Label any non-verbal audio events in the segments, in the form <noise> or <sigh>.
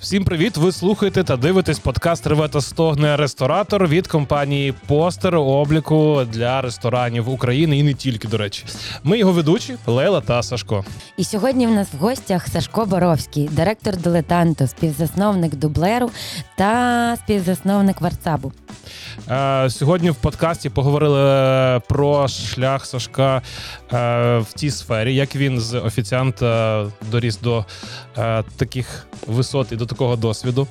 Всім привіт! Ви слухаєте та дивитесь подкаст «Реве та стогне ресторатор від компанії Постер обліку для ресторанів України і не тільки, до речі. Ми його ведучі Лейла та Сашко. І сьогодні в нас в гостях Сашко Боровський, директор дилетанту, співзасновник дублеру та співзасновник Варцабу. Е, Сьогодні в подкасті поговорили про шлях Сашка е, в цій сфері, як він з офіціанта доріс до е, таких висот і до такого досвіду.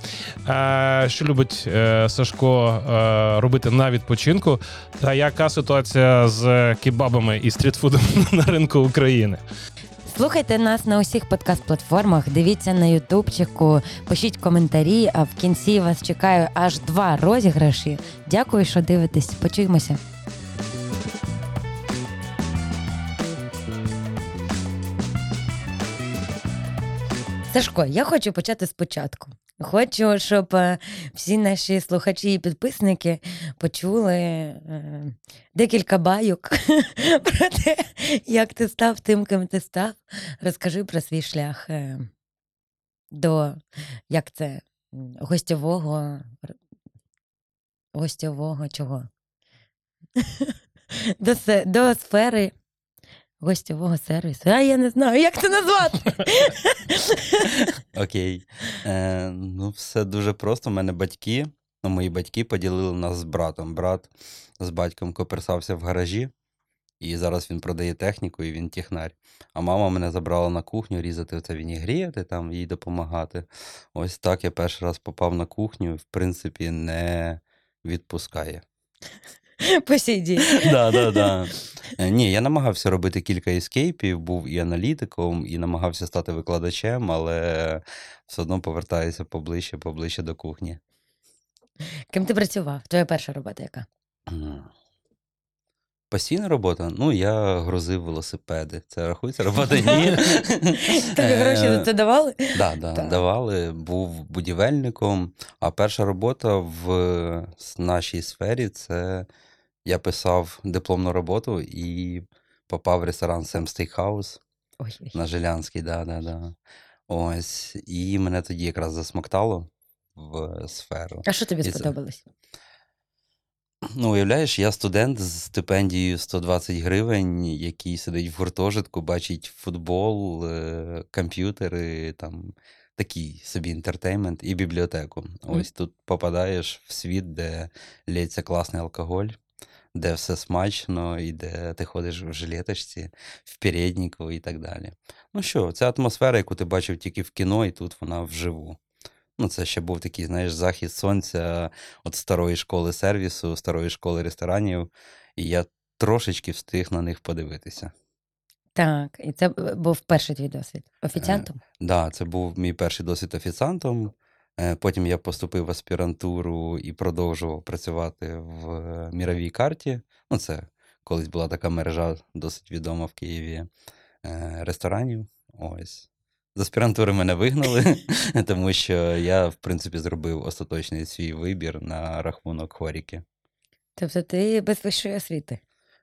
Е, Що любить е, Сашко е, робити на відпочинку, та яка ситуація з кебабами і стрітфудом <laughs> на ринку України. Слухайте нас на усіх подкаст-платформах, дивіться на ютубчику, пишіть коментарі, а в кінці вас чекаю аж два розіграші. Дякую, що дивитесь. Почуємося. Сашко, я хочу почати спочатку. Хочу, щоб е, всі наші слухачі і підписники почули е, декілька байок <laughs> про те, як ти став тим, ким ти став. Розкажи про свій шлях е, до як це гостьового гостьового чого? <laughs> До, се- до сфери гостьового сервісу. А я не знаю, як це назвати. Окей. Е, ну, все дуже просто. У мене батьки, ну, мої батьки поділили нас з братом. Брат з батьком коперсався в гаражі, і зараз він продає техніку, і він технарь. А мама мене забрала на кухню різати оце вінігріти, там їй допомагати. Ось так я перший раз попав на кухню, і, в принципі, не відпускає. <laughs> По сій дій. Да, да, да. <laughs> Е, Ні, я намагався робити кілька ескейпів, був і аналітиком, і намагався стати викладачем, але все одно повертаюся поближче, поближче до кухні. Ким ти працював? Твоя перша робота яка? Постійна робота? Ну, я грузив велосипеди. Це рахується робота? Ні. <laughs> Тобі гроші за це давали? Да, да, Так. давали, був будівельником. А перша робота в нашій сфері це я писав дипломну роботу і попав в ресторан Sam Steakhouse Ой, ой. на Жилянській, да, да, да. Ось. І мене тоді якраз засмоктало в сферу. А що тобі І це- сподобалось? Ну, уявляєш, я студент з стипендією 120 гривень, який сидить в гуртожитку, бачить футбол, е, комп'ютери, там такий собі інтертеймент і бібліотеку. Ось тут попадаєш в світ, де лється класний алкоголь, де все смачно, і де ти ходиш в жилеточці, в переднику і так далі. Ну що, це атмосфера, яку ти бачив тільки в кіно, і тут вона вживу. Ну, це ще був такий, знаєш, захід сонця от старої школи сервісу, старої школи ресторанів, і я трошечки встиг на них подивитися. Так, і це був перший твій досвід. Офіціантом? Да, це був мій перший досвід офіціантом. Е, Потім я поступив в аспірантуру і продовжував працювати в міровій карті. Ну, це колись була така мережа досить відома в Києві е, ресторанів. Ось. З аспірантури мене вигнали, <laughs> тому що я, в принципі, зробив остаточний свій вибір на рахунок хоріки. Тобто ти без вищої освіти.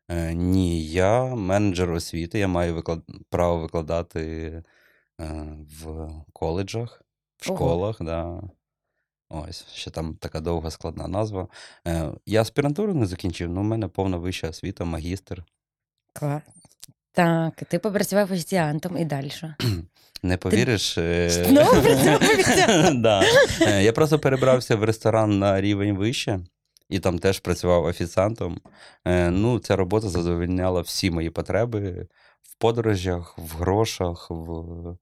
Е, ні, я менеджер освіти, я маю виклад... право викладати е, в коледжах, в Ого. школах, да. Ось, ще там така довга складна назва. Е, я аспірантуру не закінчив, але в мене повна вища освіта, магістр. Клас. Так, ти попрацював офіціантом і далі. що? <clears throat> Не повіриш. е, Знову працював <laughs> офіціантом? Да. Е, Я просто перебрався в ресторан на рівень вище, і там теж працював офіціантом. Е, Ну, ця робота задовольняла всі мої потреби в подорожах, в грошах, в...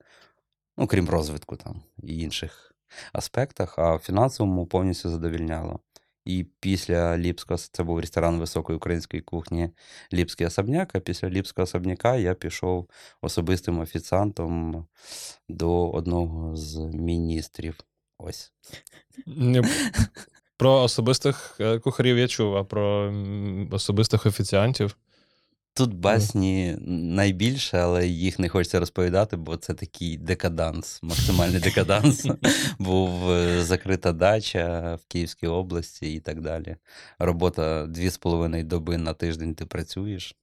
ну, крім розвитку там і інших аспектах, а в фінансовому повністю задовольняло. І після Ліпського, це був ресторан високої української кухні Ліпський особняк, а після Ліпського особняка я пішов особистим офіціантом до одного з міністрів. Ось. Про особистих е, кухарів я чув, а про особистих офіціантів. Тут басні найбільше, але їх не хочеться розповідати, бо це такий декаданс, максимальний <laughs> декаданс. Був е, закрита дача в Київській області і так далі. Робота дві з половиною доби на тиждень ти працюєш.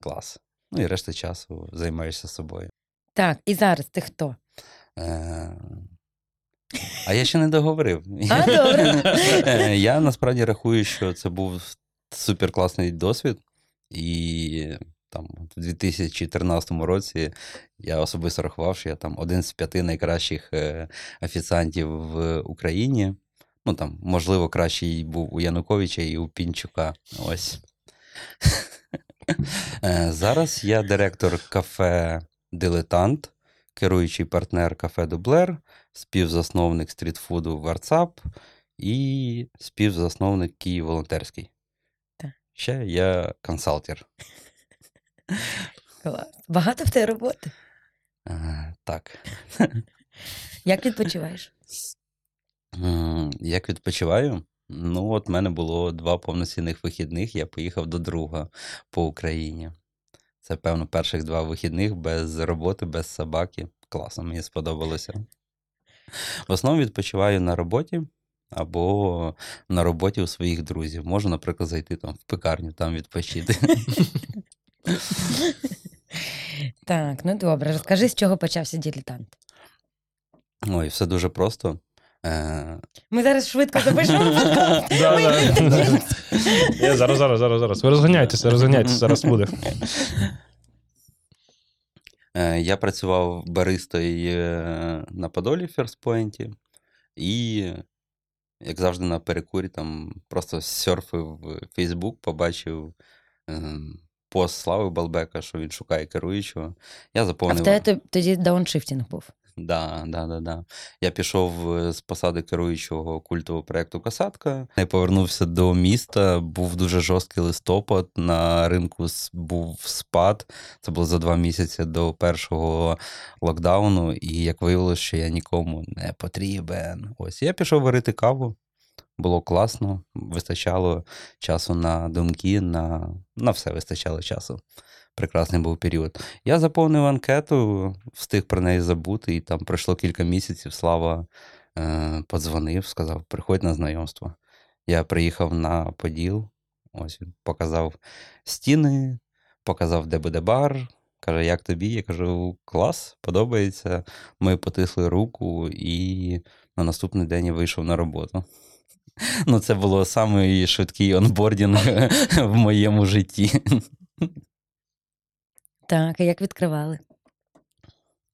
Клас. Ну і решта часу займаєшся собою. Так, і зараз ти хто? Е, А я ще не договорив. А, добре. <laughs> Е, Я насправді рахую, що це був суперкласний досвід. І там у 2013 році я особисто рахував, що я там один з п'яти найкращих е, офіціантів в Україні. Ну там, можливо, кращий був у Януковича і у Пінчука. Ось. <laughs> Е, Зараз я директор кафе Дилетант, керуючий партнер кафе Дублер, співзасновник стрітфуду Варцап і співзасновник Київ Волонтерський. Ще я консалтер. Клас. Багато в тебе роботи. Е, Так. Як відпочиваєш? Як відпочиваю? Ну, от в мене було два повноцінних вихідних. Я поїхав до друга по Україні. Це, певно, перших два вихідних без роботи, без собаки. Класно, мені сподобалося. В основному відпочиваю на роботі або на роботі у своїх друзів. Можу, наприклад, зайти там в пекарню, там відпочити. Так, ну добре. Розкажи, з чого почався дилетант. Ой, все дуже просто. Е, Ми зараз швидко запишемо <laughs> подкаст. Да, Ми да, йдемо. да. Я зараз, зараз, зараз, зараз. Ви розганяйтеся, розганяйтеся, зараз буде. Е, Я працював баристою е, на Подолі в Ферспойнті, і, як завжди, на перекурі там просто серфив Фейсбук, побачив ем, пост Слави Балбека, що він шукає керуючого. Я А в тебе тоді дауншифтінг був. Да, да, да, да. Я пішов е, з посади керуючого культового проєкту Касатка. Я повернувся до міста. Був дуже жорсткий листопад. На ринку був спад. Це було за два місяці до першого локдауну. І як виявилося, що я нікому не потрібен. Ось я пішов варити каву. Було класно, вистачало часу на думки, на, на все вистачало часу. Прекрасний був період. Я заповнив анкету, встиг про неї забути, і там пройшло кілька місяців. Слава е, подзвонив, сказав: приходь на знайомство. Я приїхав на Поділ, ось він показав стіни, показав, де буде бар. Каже, як тобі? Я кажу, клас, подобається. Ми потисли руку, і на наступний день я вийшов на роботу. Ну, це було самий онбордінг <laughs> в моєму житті. Так, а як відкривали?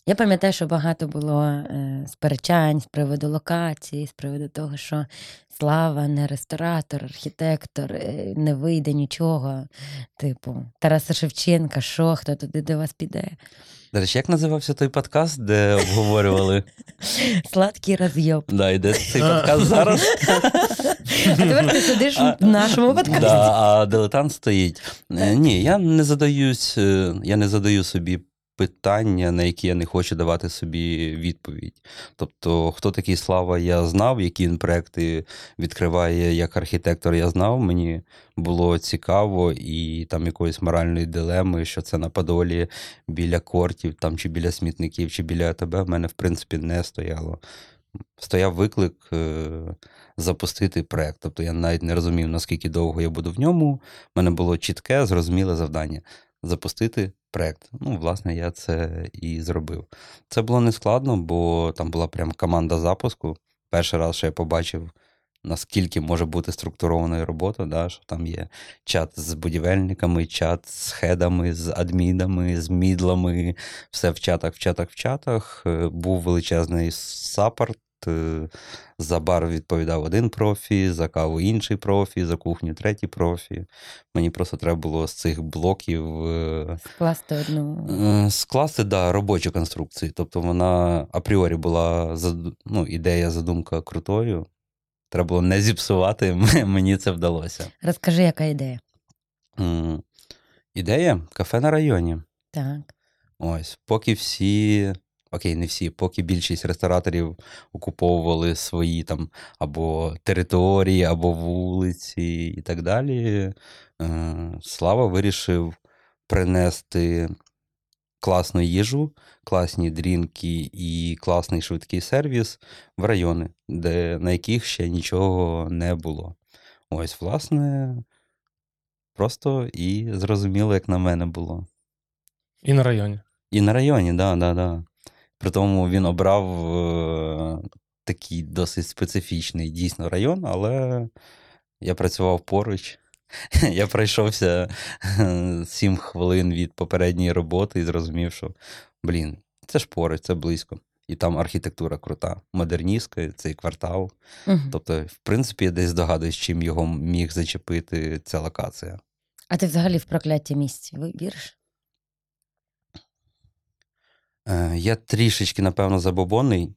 Я пам'ятаю, що багато було е, сперечань з приводу локації, з приводу того, що Слава не ресторатор, архітектор, е, не вийде нічого. Типу, Тараса Шевченка, що, хто туди до вас піде? До речі, як називався той подкаст, де обговорювали? Сладкий роз'єб. Да, і де цей подкаст зараз? А тепер ти сидиш в нашому подкасті. Да, а дилетант стоїть. Е, Ні, я не задаюсь, е, я не задаю собі питання, на які я не хочу давати собі відповідь. Тобто, хто такий Слава, я знав, які він проекти відкриває як архітектор, я знав. Мені було цікаво, і там якоїсь моральної дилеми, що це на Подолі біля кортів, там чи біля смітників, чи біля тебе, в мене, в принципі, не стояло. Стояв виклик е, запустити проект. Тобто я навіть не розумів, наскільки довго я буду в ньому. У мене було чітке, зрозуміле завдання запустити проект. Ну, власне, я це і зробив. Це було нескладно, бо там була прям команда запуску. Перший раз, що я побачив, наскільки може бути структурованою робота, да, що там є чат з будівельниками, чат з хедами, з адмінами, з мідлами, все в чатах, в чатах, в чатах. Е, Був величезний саппорт. Е, За бар відповідав один профі, за каву інший профі, за кухню третій профі. Мені просто треба було з цих блоків е, Скласти одну. е, скласти да, робочу конструкцію. Тобто вона апріорі була ну, ідея, задумка крутою. Треба було не зіпсувати, <laughs> мені це вдалося. Розкажи, яка ідея. Ідея кафе на районі. Так. Ось, поки всі, окей, не всі, поки більшість рестораторів окуповували свої там або території, або вулиці і так далі, е, Слава вирішив принести класну їжу, класні дрінки і класний швидкий сервіс в райони, де, на яких ще нічого не було. Ось, власне, просто і зрозуміло, як на мене було. І на районі. І на районі, да, да, да. При тому він обрав е, такий досить специфічний дійсно район, але я працював поруч. <laughs> Я пройшовся 7 хвилин від попередньої роботи і зрозумів, що блін, це ж поруч, це близько. І там архітектура крута, модерністська, цей квартал. Мгм. Тобто, в принципі, я десь здогадуюсь, чим його міг зачепити ця локація. А ти взагалі в прокляття місці ви віриш? Е, Я трішечки, напевно, забобонний,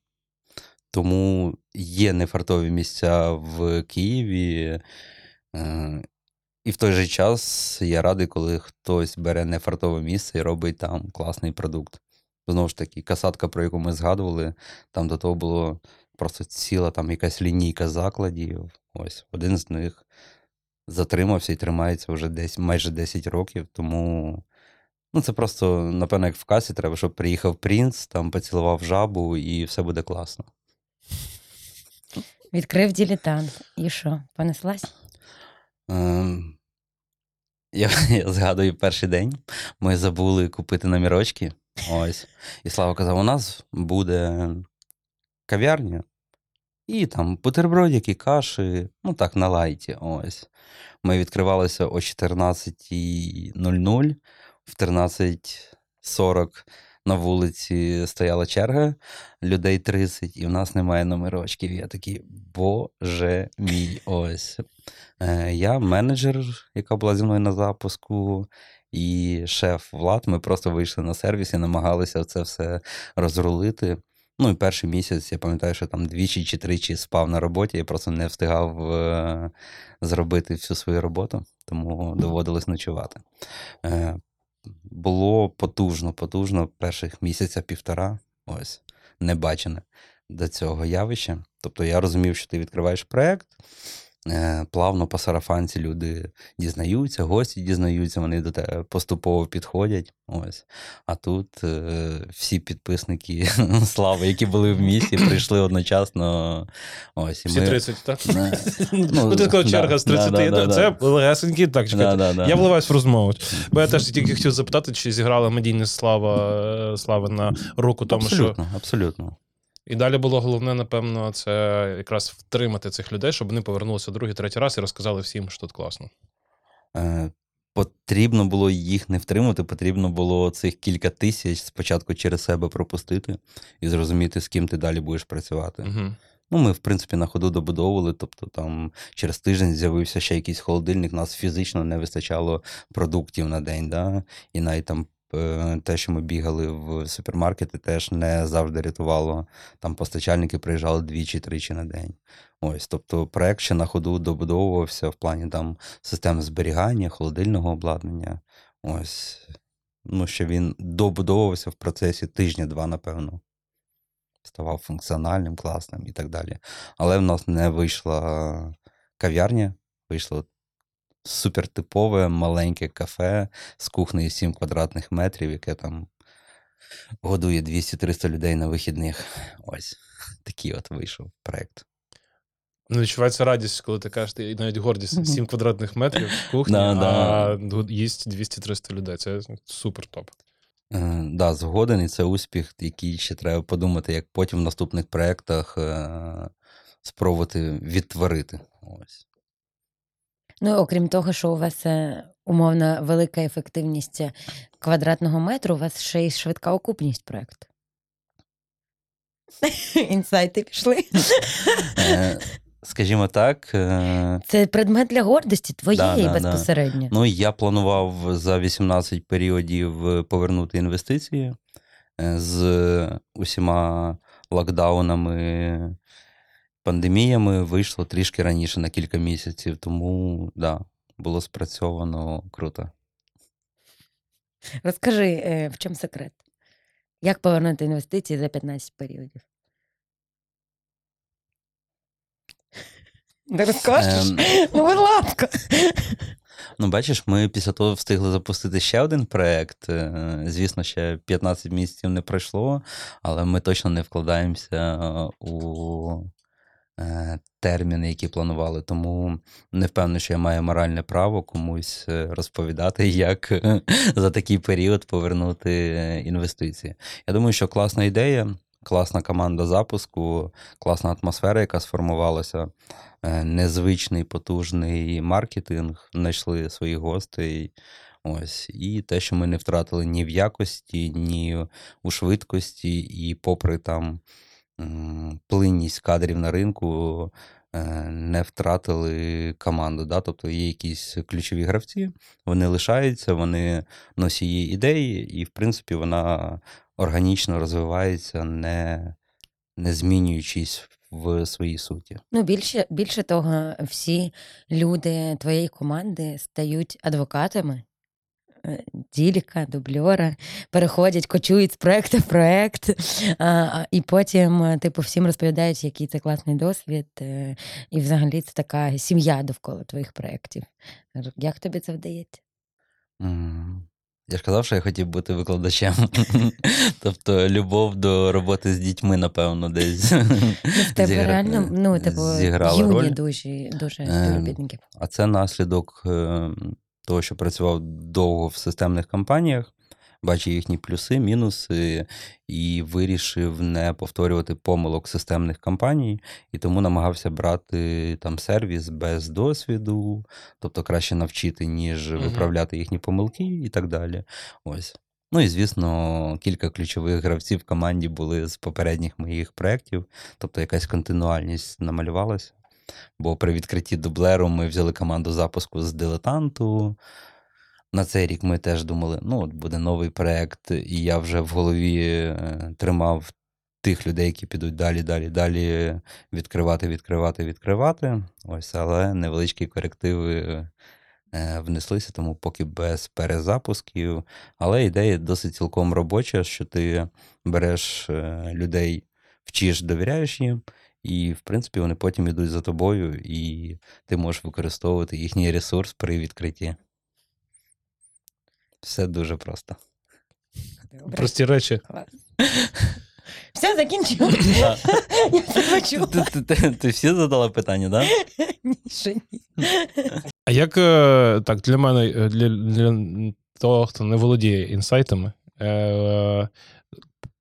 тому є нефартові місця в Києві. Е, І в той же час я радий, коли хтось бере нефартове місце і робить там класний продукт. Знову ж таки, касатка, про яку ми згадували, там до того було просто ціла там якась лінійка закладів. Ось один з них затримався і тримається вже десь майже 10 років. Тому ну, це просто, напевно, як в касі, треба, щоб приїхав принц, там поцілував жабу, і все буде класно. Відкрив дилетант. І що, понеслась? Ем, Я, <laughs> я згадую перший день. Ми забули купити номерочки. Ось. І Слава казав: у нас буде кав'ярня. І там бутербродики, каші, ну так, на лайті. Ось. Ми відкривалися о 14.00, в 13.40 на вулиці стояла черга, людей 30, і в нас немає номерочків. Я такий, боже мій, ось. Е, Я менеджер, яка була зі мною на запуску, і шеф Влад. Ми просто вийшли на сервіс і намагалися це все розрулити. Ну і перший місяць, я пам'ятаю, що там двічі чи тричі спав на роботі, я просто не встигав е, зробити всю свою роботу, тому доводилось ночувати. Е, було потужно, потужно перших місяця півтора, ось, небачене до цього явища. Тобто я розумів, що ти відкриваєш проєкт, е, плавно по сарафанці люди дізнаються, гості дізнаються, вони до тебе поступово підходять. Ось. А тут е, всі підписники <laughs> слави, які були в місті, прийшли одночасно. Ось, і Всі ми- 30, так? Не. <laughs> Ну, ти сказав, да, черга з 30. да, да, да, Це да. легесенький, так, чекайте. Я вливаюсь в розмову. Бо я теж тільки хотів запитати, чи зіграла медійна слава е, слави на руку тому, що абсолютно, абсолютно. І далі було головне, напевно, це якраз втримати цих людей, щоб вони повернулися другий, третій раз і розказали всім, що тут класно. Е, Потрібно було їх не втримати, потрібно було цих кілька тисяч спочатку через себе пропустити і зрозуміти, з ким ти далі будеш працювати. Угу. Ну, ми, в принципі, на ходу добудовували, тобто там через тиждень з'явився ще якийсь холодильник, нас фізично не вистачало продуктів на день. Да? І навіть там те, що ми бігали в супермаркети, теж не завжди рятувало. Там постачальники приїжджали двічі-тричі на день. Ось, тобто проект ще на ходу добудовувався в плані там систем зберігання, холодильного обладнання. Ось. Ну, що він добудовувався в процесі тижня-два, напевно ставав функціональним, класним і так далі. Але в нас не вийшла кав'ярня, вийшло супертипове маленьке кафе з кухнею 7 квадратних метрів, яке там годує 200-300 людей на вихідних. Ось такий от вийшов проект. Ну, відчувається радість, коли ти кажеш, і навіть гордість 7 квадратних метрів в кухні, Да, да. а їсть 200-300 людей. Це супер топ. Е, да, згоден, і це успіх, який ще треба подумати, як потім в наступних проєктах е, спробувати відтворити. Ось. Ну, окрім того, що у вас е, умовно велика ефективність е, квадратного метру, у вас ще й швидка окупність проекту. <laughs> Інсайти пішли. Е, Скажімо так, Це предмет для гордості твоєї Да, да, да. безпосередньо. Ну, я планував за 18 періодів повернути інвестиції з усіма локдаунами, пандеміями вийшло трішки раніше на кілька місяців, тому да, було спрацьовано круто. Розкажи, е, в чому секрет? Як повернути інвестиції за 15 періодів? Не розкажеш? Ем. Ну, будь ласка. Ну, бачиш, ми після того встигли запустити ще один проєкт. Е, Звісно, ще 15 місяців не пройшло, але ми точно не вкладаємося у терміни, які планували. Тому не впевнений, що я маю моральне право комусь е, розповідати, <laughs> як е, за такий період повернути е, інвестиції. Я думаю, що класна ідея. класна команда запуску, класна атмосфера, яка сформувалася, е, незвичний потужний маркетинг, знайшли своїх гостей. Ось. І те, що ми не втратили ні в якості, ні у швидкості, і попри там плинність кадрів на ринку, е, не втратили команду. Да? Тобто є якісь ключові гравці, вони лишаються, вони носії ідеї, і, в принципі, вона органічно розвивається, не, не змінюючись в своїй суті. Ну, більше, більше того, всі люди твоєї команди стають адвокатами. Е, Діліка, дубльора, переходять, кочують з проекту в проект, і потім, е, типу, всім розповідають, який це класний досвід, е, і взагалі це така сім'я довкола твоїх проєктів. Як тобі це вдається? М, Я ж казав, що я хотів бути викладачем. <laughs> Тобто любов до роботи з дітьми, напевно, десь. Ну, в тебе реально, ну, типу, юні дуже, дуже Ем. А це наслідок е, того, що працював довго в системних компаніях, бачив їхні плюси, мінуси, і вирішив не повторювати помилок системних компаній, і тому намагався брати там сервіс без досвіду, тобто краще навчити, ніж виправляти їхні помилки і так далі. Ось. Ну і звісно, кілька ключових гравців в команді були з попередніх моїх проєктів, тобто якась континуальність намалювалася. Бо при відкритті дублеру ми взяли команду запуску з дилетанту. На цей рік ми теж думали, ну, от буде новий проект, і я вже в голові е, тримав тих людей, які підуть далі, далі, далі відкривати, відкривати, відкривати. Ось, але невеличкі корективи е, внеслися, тому поки без перезапусків. Але ідея досить цілком робоча, що ти береш е, людей, вчиш, довіряєш їм, і, в принципі, вони потім йдуть за тобою, і ти можеш використовувати їхній ресурс при відкритті. Все дуже просто. Прості речі. Клас. <laughs> Все, закінчив. <laughs> Я це почула. Ти, ти, ти, ти всі задала питання, так? Да? <laughs> Ні, ще ні. А як е, так для мене, е, для, для того, хто не володіє інсайтами, е,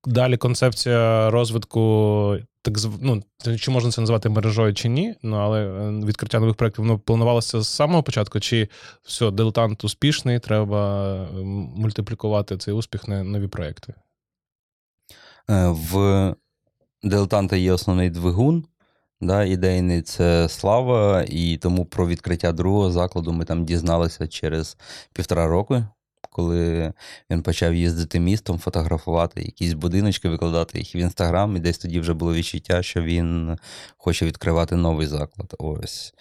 далі концепція розвитку, так ну, чи можна це назвати мережою чи ні, ну але е, відкриття нових проєктів воно планувалося з самого початку, чи все, дилетант успішний, треба мультиплікувати цей успіх на нові проєкти? Е, В дилетанта є основний двигун. Да, ідейний це слава, і тому про відкриття другого закладу ми там дізналися через півтора року, коли він почав їздити містом, фотографувати якісь будиночки, викладати їх в інстаграм, і десь тоді вже було відчуття, що він хоче відкривати новий заклад. Ось.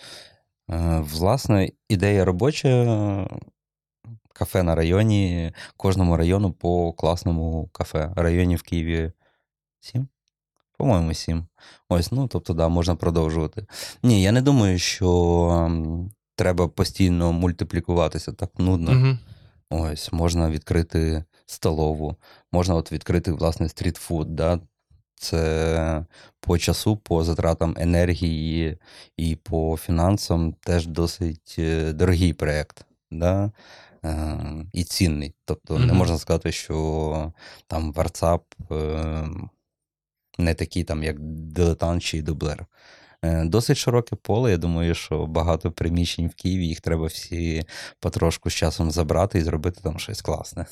Е, Власне, ідея робоча. Кафе на районі, кожному району по класному кафе. Районів в Києві сім? По-моєму, сім. Ось, ну тобто, да, можна продовжувати. Ні, я не думаю, що треба постійно мультиплікуватися, так нудно. Угу. Ось, можна відкрити столову, можна от відкрити, власне, стрітфуд. Да? Це по часу, по затратам енергії і по фінансам теж досить е, дорогий проєкт. Да? Е, і цінний. Тобто не можна сказати, що там WhatsApp е, не такий, там, як дилетант чи дублер. Е, Досить широке поле. Я думаю, що багато приміщень в Києві, їх треба всі потрошку з часом забрати і зробити там щось класне.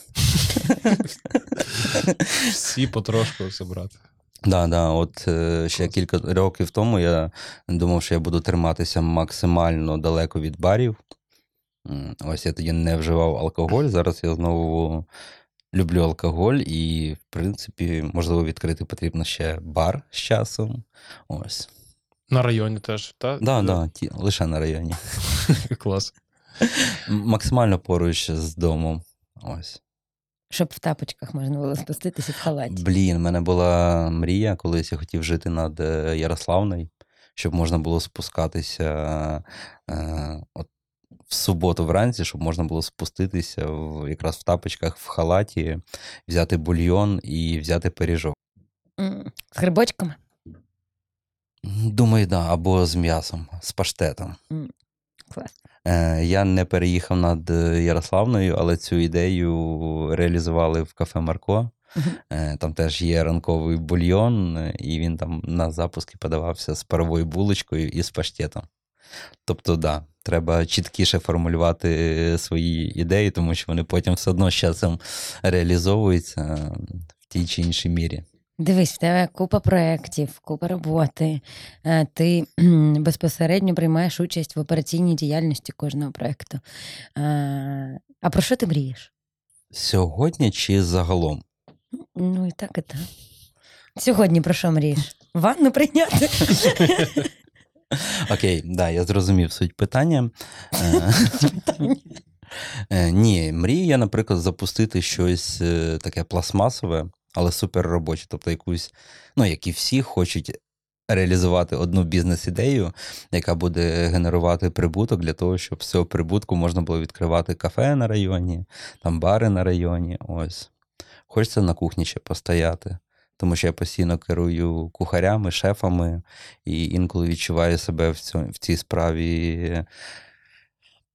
Всі потрошку забрати. Да, да, от е, ще кілька років тому я думав, що я буду триматися максимально далеко від барів. Ось я тоді не вживав алкоголь. Зараз я знову люблю алкоголь, і, в принципі, можливо, відкрити потрібно ще бар з часом. Ось. На районі теж, так? Да, да, ті, лише на районі. <laughs> Клас. М, Максимально поруч з домом. Ось. Щоб в тапочках можна було спуститися в халаті. Блін, в мене була мрія, колись я хотів жити над е, Ярославною, щоб можна було спускатися е, от, в суботу вранці, щоб можна було спуститися в, якраз в тапочках в халаті, взяти бульйон і взяти пиріжок. М, З грибочками. Думаю, да, або з м'ясом, з паштетом. Клас. Е, Я не переїхав над е, Ярославною, але цю ідею реалізували в кафе Марко. Е, Там теж є ранковий бульйон, і він там на запуски подавався з паровою булочкою і з паштетом. Тобто, да, треба чіткіше формулювати свої ідеї, тому що вони потім все одно з часом реалізовуються в тій чи іншій мірі. Дивись, в тебе купа проєктів, купа роботи. Е, Ти безпосередньо приймаєш участь в операційній діяльності кожного проєкту. Е, А про що ти мрієш? Сьогодні чи загалом? Ну, і так, і так. Сьогодні про що мрієш? Ванну прийняти? <laughs> Окей, да, я зрозумів суть питання. Е, <laughs> Ні, мрію я, наприклад, запустити щось таке пластмасове, але супер робоче. Тобто якусь, ну, як і всі, хочуть реалізувати одну бізнес-ідею, яка буде генерувати прибуток для того, щоб з цього прибутку можна було відкривати кафе на районі, там бари на районі. Ось. Хочеться на кухні ще постояти. Тому що я постійно керую кухарями, шефами, і інколи відчуваю себе в цій справі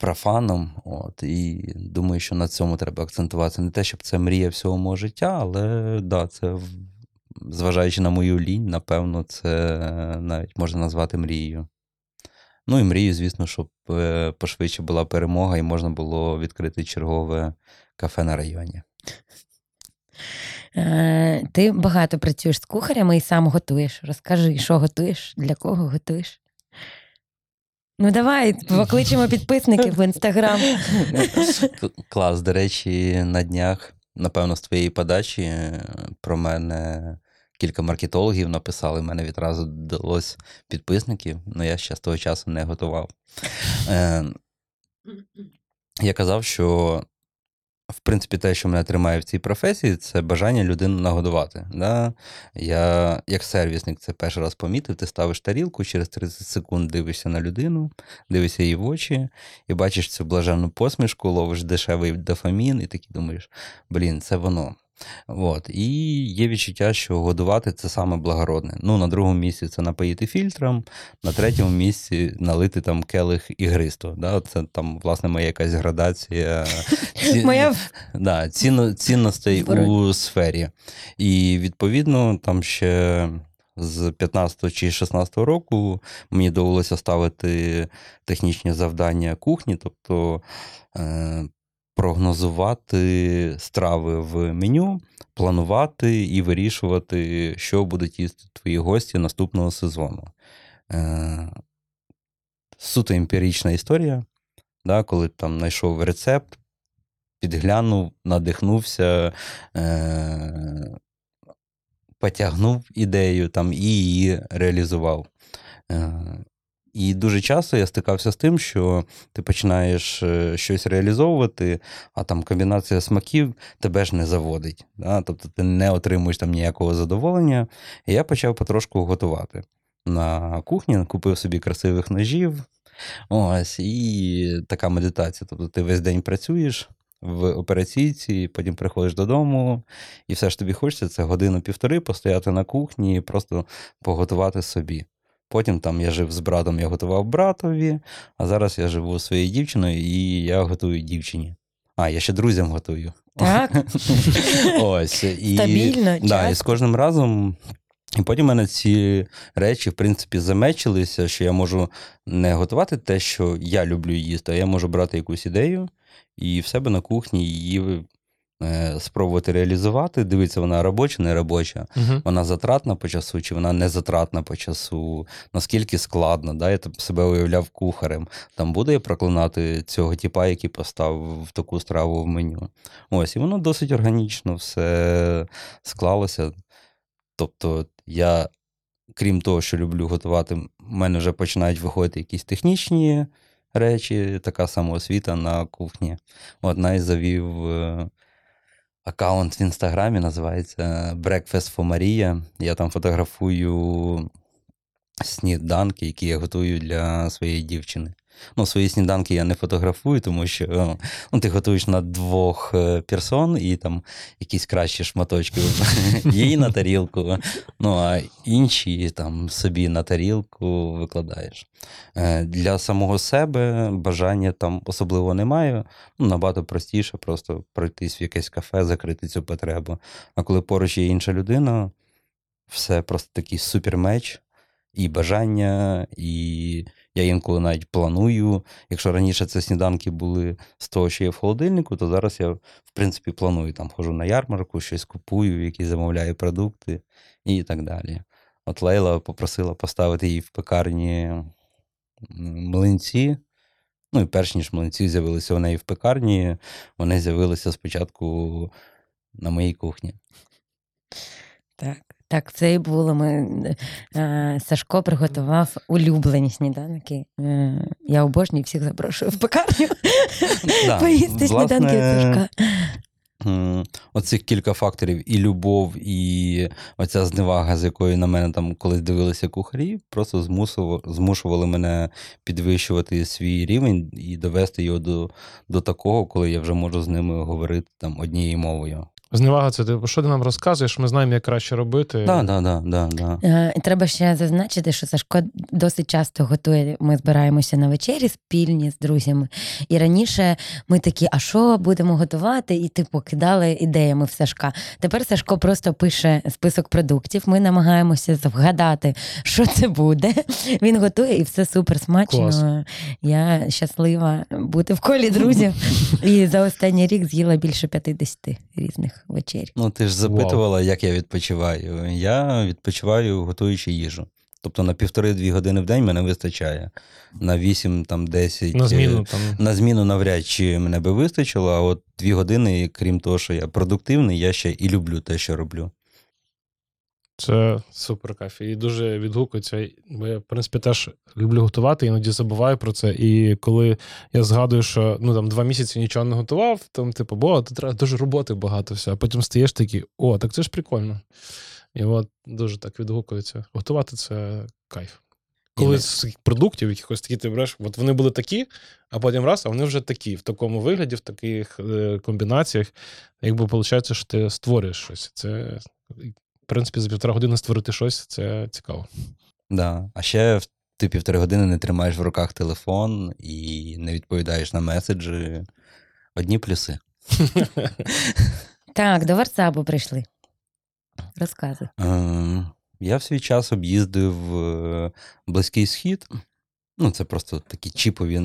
профаном. От, і думаю, що на цьому треба акцентуватися. Не те, щоб це мрія всього мого життя, але да, це, зважаючи на мою лінь, напевно, це навіть можна назвати мрією. Ну і мрію, звісно, щоб е, пошвидше була перемога і можна було відкрити чергове кафе на районі. Е, Ти багато працюєш з кухарями і сам готуєш. Розкажи, що готуєш, для кого готуєш. Ну, давай, покличемо підписників в інстаграм. Клас, до речі, на днях, напевно, з твоєї подачі е, про мене кілька маркетологів написали. Мене відразу додалось підписників, але я ще з того часу не готував. Е, я казав, що в принципі те, що мене тримає в цій професії, це бажання людину нагодувати. Да? Я, як сервісник, це перший раз помітив. Ти ставиш тарілку, через 30 секунд дивишся на людину, дивишся її в очі, і бачиш цю блаженну посмішку, ловиш дешевий дофамін, і такий думаєш, блін, це воно. От. І є відчуття, що годувати це саме благородне. Ну, на другому місці це напоїти фільтром, на третьому місці налити там келих ігристо. Да? Це там, власне, моя якась градація ці- <laughs> Моя да, цінно, цінностей у сфері. І відповідно, там ще з 15 чи 16 року мені довелося ставити технічні завдання кухні, тобто е, прогнозувати страви в меню, планувати і вирішувати, що будуть їсти твої гості наступного сезону. Е, суто емпірична історія, да, коли там знайшов рецепт, підглянув, надихнувся, е- потягнув ідею там, і її реалізував. Е- і дуже часто я стикався з тим, що ти починаєш е, щось реалізовувати, а там комбінація смаків тебе ж не заводить. Да? Тобто ти не отримуєш там ніякого задоволення. І я почав потрошку готувати. На кухні купив собі красивих ножів. Ось, і така медитація. Тобто ти весь день працюєш в операційці, потім приходиш додому, і все ж тобі хочеться це годину-півтори постояти на кухні і просто поготувати собі. Потім там я жив з братом, я готував братові, а зараз я живу зі своєю дівчиною і я готую дівчині. А, я ще друзям готую. Так. <laughs> Ось. І, Стабільно, да, і з кожним разом. І потім в мене ці речі, в принципі, замечилися, що я можу не готувати те, що я люблю їсти, а я можу брати якусь ідею і в себе на кухні її спробувати реалізувати. Дивитися, вона робоча, не робоча. Угу. Вона затратна по часу, чи вона не затратна по часу, наскільки складно, да? я там себе уявляв кухарем. Там буду я проклинати цього тіпа, який поставив таку страву в меню. Ось, і воно досить органічно все склалося. Тобто, я, крім того, що люблю готувати, в мене вже починають виходити якісь технічні речі, така самоосвіта на кухні. От навіть завів. Е, Аккаунт в інстаграмі називається Breakfast for Maria. Я там фотографую сніданки, які я готую для своєї дівчини. Ну, свої сніданки я не фотографую, тому що ну, ти готуєш на двох е, персон і там якісь кращі шматочки <laughs> їй на тарілку, ну а інші там собі на тарілку викладаєш. Е, Для самого себе бажання там особливо немає. Ну, набагато простіше просто пройтись в якесь кафе, закрити цю потребу. А коли поруч є інша людина, все просто такий супермеч, і бажання, і я інколи навіть планую. Якщо раніше це сніданки були з того, що є в холодильнику, то зараз я, в принципі, планую там хожу на ярмарку, щось купую, які замовляю продукти і так далі. От Лейла попросила поставити їй в пекарні млинці. Ну і перш ніж млинці з'явилися у неї в пекарні, вони з'явилися спочатку на моїй кухні. Так, так, це і було. Ми, е, Сашко приготував улюблені сніданки. Е, я обожнюю всіх запрошую в пекарню <laughs> Да, поїсти сніданки від Сашка. Оцих кілька факторів: і любов, і оця зневага, з якою на мене там колись дивилися кухарі, просто змушували мене підвищувати свій рівень і довести його до, до такого, коли я вже можу з ними говорити там однією мовою. Зневага, це типу, що ти нам розказуєш, ми знаємо, як краще робити. Так, так, так, так, так. Е, і Треба ще зазначити, що Сашко досить часто готує. Ми збираємося на вечері спільні з друзями. І раніше ми такі, а що будемо готувати? І типу кидали ідеями в Сашка. Тепер Сашко просто пише список продуктів. Ми намагаємося вгадати, що це буде. Він готує і все супер смачно. Клас. Я щаслива бути в колі друзів. І за останній рік з'їла більше 50 різних вечерів. Ну, ти ж запитувала, як я відпочиваю. Я відпочиваю, готуючи їжу. Тобто на півтори-дві години в день мене вистачає. На 8, там 10. На е, зміну там. На зміну навряд чи мене би вистачило, а от дві години, крім того, що я продуктивний, я ще і люблю те, що роблю. Це супер кайф. І дуже відгукується. Бо я, в принципі, теж люблю готувати, іноді забуваю про це. І коли я згадую, що ну там два місяці нічого не готував, там, типу, бо тут треба дуже роботи багато все. А потім стаєш такий, о, так це ж прикольно. І от дуже так відгукується. Готувати це кайф. Коли з продуктів якихось такі ти береш, от вони були такі, а потім раз, а вони вже такі, в такому вигляді, в таких е, комбінаціях, якби виходить, що ти створюєш щось. Це, в принципі, за півтора години створити щось це цікаво. Да. А ще ти півтори години не тримаєш в руках телефон і не відповідаєш на меседжі. Одні плюси. <laughs> Так, до Варсабу прийшли. Розказуй. Е, Я в свій час об'їздив е, Близький Схід. Ну, це просто такі чіпові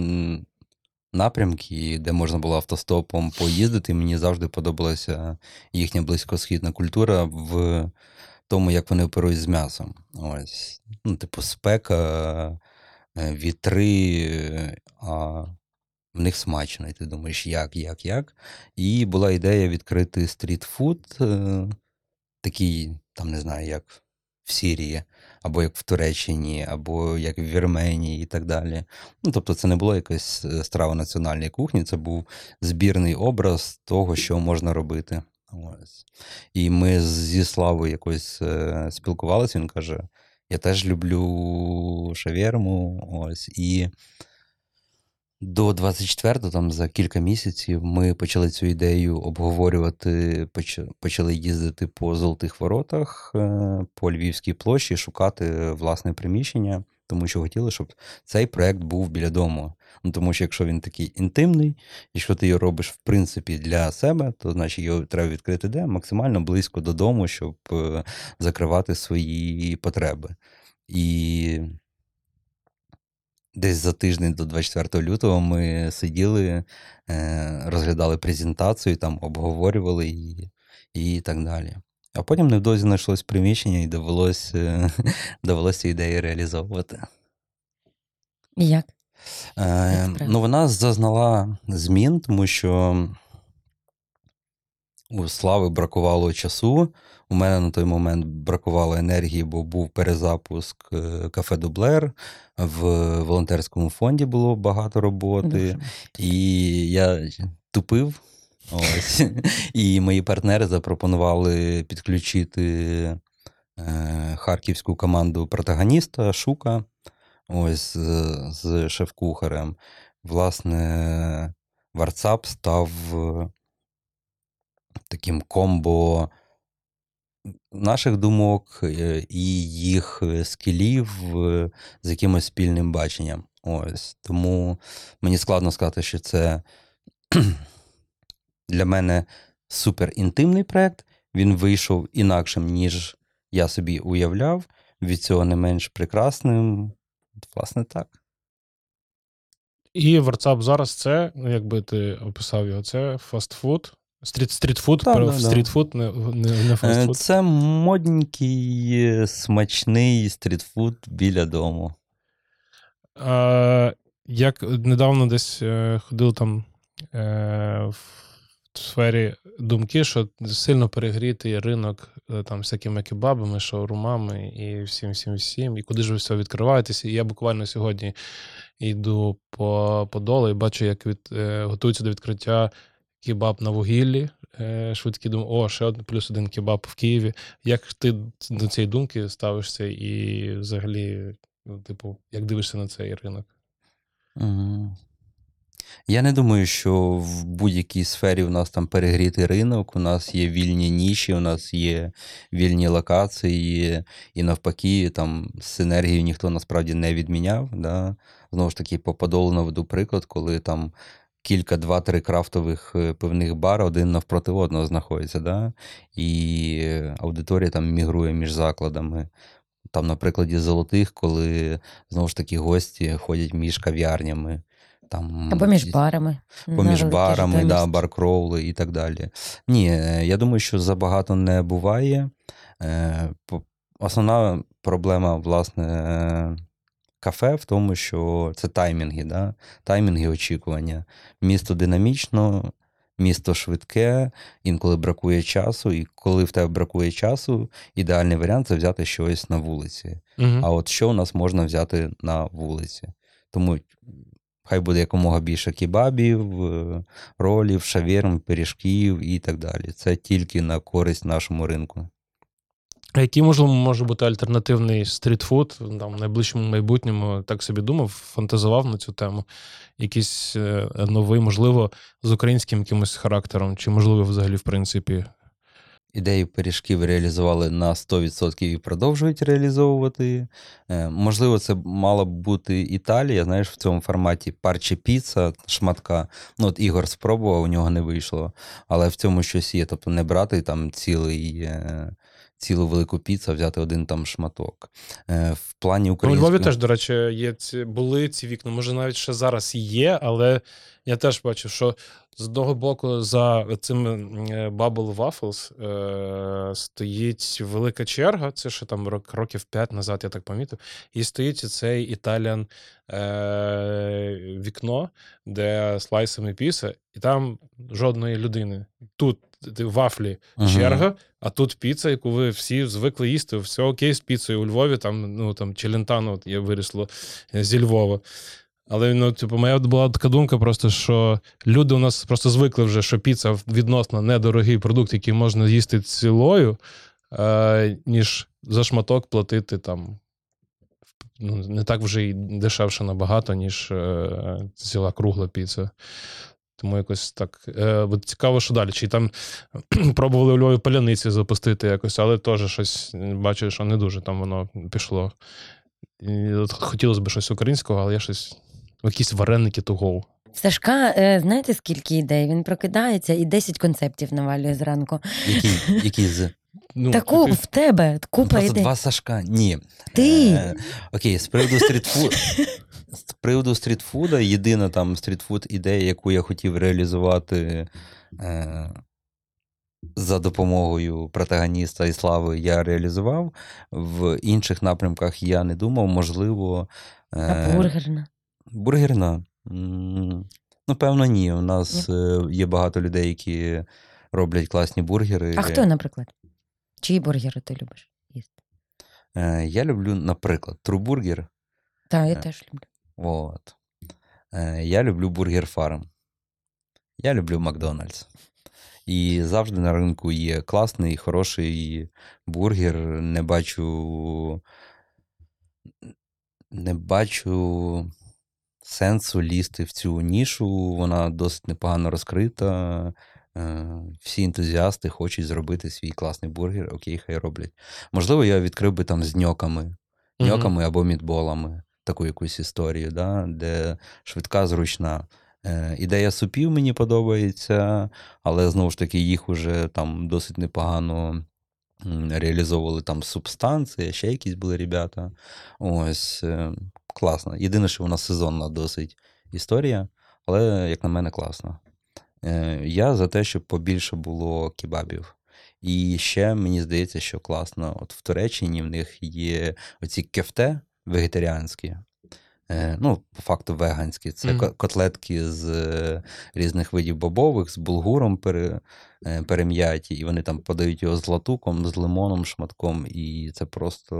напрямки, де можна було автостопом поїздити. Мені завжди подобалася їхня близькосхідна культура в тому, як вони оперують з м'ясом. Ось. Ну, типу, спека, е, вітри, а в них смачно. І ти думаєш, як, як, як. І була ідея відкрити стрітфуд, е, такий, там не знаю, як в Сирії, або як в Туреччині, або як в Вірменії і так далі. Ну, тобто, це не було якась е, страва національної кухні, це був збірний образ того, що можна робити. Ось. І ми зі Славою якось е, спілкувалися. Він каже: Я теж люблю шаверму. Ось. І до 24-го, там за кілька місяців, ми почали цю ідею обговорювати, поч- почали їздити по золотих воротах, е, по Львівській площі, шукати власне приміщення, тому що хотіли, щоб цей проект був біля дому. Ну, тому що якщо він такий інтимний, якщо ти його робиш в принципі для себе, то значить його треба відкрити де максимально близько додому, щоб е, закривати свої потреби. І десь за тиждень до 24 лютого ми сиділи, е, розглядали презентацію, там обговорювали її і так далі. А потім невдовзі знайшлось приміщення і довелося, <laughs> довелося ідеї реалізовувати. І як? Е, ну, вона зазнала змін, тому що у Слави бракувало часу. У мене на той момент бракувало енергії, бо був перезапуск е, кафе Дублер. В волонтерському фонді було багато роботи. І я тупив. Ось. І мої партнери запропонували підключити е, харківську команду протагоніста Шука. ось з, шеф-кухарем. Власне, Варцап став е, таким комбо наших думок е, і їх е, скілів е, з якимось спільним баченням. Ось. Тому мені складно сказати, що це <clears throat> для мене супер інтимний проєкт. Він вийшов інакшим, ніж я собі уявляв. Від цього не менш прекрасним. Власне, так. І WhatsApp зараз це, ну, якби ти описав його, це фастфуд. Стріт, стрітфуд, да, да. стрітфуд, не, не, не Е, фастфуд. Це модненький, е, смачний стрітфуд біля дому. А, як недавно десь е, ходив там е, в сфері думки, що сильно перегрітий ринок е, там всякими кебабами, шаурмами і всім, всім, всім. І куди ж ви все відкриваєтеся? І я буквально сьогодні йду по, по долу і бачу, як від, е, готуються до відкриття кебаб на вугіллі. Е, швидкі думаю, о, ще один плюс один кебаб в Києві. Як ти до цієї думки ставишся і взагалі, ну, типу, як дивишся на цей ринок? Я не думаю, що в будь-якій сфері у нас там перегрітий ринок, у нас є вільні ніші, у нас є вільні локації, і навпаки, там синергію ніхто насправді не відміняв. Да? Знову ж таки, по Подолу наведу приклад, коли там кілька, два-три крафтових е, пивних бар один навпроти одного знаходиться, да? і аудиторія там мігрує між закладами. Там, на прикладі золотих, коли знову ж таки гості ходять між кав'ярнями. Там, Або між барами. поміж барами, да, баркроули і так далі. Ні, е, я думаю, що забагато не буває. Е, Основна проблема, власне, кафе в тому, що це таймінги, да? таймінги очікування. Місто динамічно, місто швидке, інколи бракує часу, і коли в тебе бракує часу, ідеальний варіант це взяти щось на вулиці. Угу. А от що у нас можна взяти на вулиці? Тому хай буде якомога більше кебабів, е, ролів, шаверм, пиріжків і так далі. Це тільки на користь нашому ринку. А який, можливо, може бути альтернативний стрітфуд там, в найближчому майбутньому, так собі думав, фантазував на цю тему. Якийсь е, новий, можливо, з українським якимось характером, чи, можливо, взагалі, в принципі. Ідею пиріжків реалізували на 100% і продовжують реалізовувати. Е, Можливо, це мала б бути Італія, знаєш, в цьому форматі парче піца, шматка. Ну, от Ігор спробував, у нього не вийшло. Але в цьому щось є. Тобто не брати там цілий, е, цілу велику піцу, а взяти один там шматок. Е, В плані Ну, у української... Львові теж, до речі, є ці, були ці вікна. Може, навіть ще зараз і є, але я теж бачив, що з одного боку за цим е, Bubble Waffles е, стоїть велика черга. Це ще там рок, років 5 назад, я так помітив. І стоїть цей італіан е, вікно, де слайсами піса, і там жодної людини. Тут вафлі Мгм. черга, а тут піца, яку ви всі звикли їсти. Все окей з піцею у Львові, там, ну там Челентано от є вирісло е, зі Львова. Але ну, типу, моя була така думка, просто що люди у нас просто звикли вже, що піца відносно недорогий продукт, який можна їсти цілою, е, ніж за шматок платити там. Ну, не так вже й дешевше набагато, ніж е, ціла кругла піца. Тому якось так. Е, от цікаво, що далі. Чи там пробували у Львові паляниці запустити якось, але теж щось бачу, що не дуже там воно пішло. І от хотілося б щось українського, але я щось. Якісь вареники to go. Сашка, е, знаєте, скільки ідей? Він прокидається і 10 концептів навалює зранку. Який, який з Ну, Таку такий- в тебе купа ідей. два Сашка. Ні. Ти. Е, окей, з приводу стрітфуду. <laughs> З приводу стрітфуда, єдина там стрітфуд ідея, яку я хотів реалізувати е, за допомогою протагоніста і слави, я реалізував. В інших напрямках я не думав, можливо. А Е, бургерна. бургерна. Ну, певно, ні. У нас е, є багато людей, які роблять класні бургери. А хто, наприклад? Чиї бургери ти любиш їсти? Е, Я люблю, наприклад, трубургер. Так, я Е. теж люблю. Вот. Е, Я люблю бургер фарм. Я люблю Макдональдс. І завжди на ринку є класний, хороший бургер. Не бачу не бачу сенсу лізти в цю нішу. Вона досить непогано розкрита. Е, Всі ентузіасти хочуть зробити свій класний бургер, окей, хай роблять. Можливо, я відкрив би там з ньоками, ньоками або мідболами таку якусь історію, да, де швидка, зручна. Е, Ідея супів мені подобається, але знову ж таки їх уже там досить непогано реалізовували там субстанції, ще якісь були ребята. Ось е, класно. Єдине, що вона сезонна досить історія, але, як на мене, класно. Е, Я за те, щоб побільше було кебабів. І ще мені здається, що класно. От в Туреччині в них є оці кефте вегетаріанські. Е, Ну, по факту веганські. Це ко- котлетки з е, різних видів бобових, з булгуром пере, е, перем'яті, і вони там подають його з латуком, з лимоном, шматком. І це просто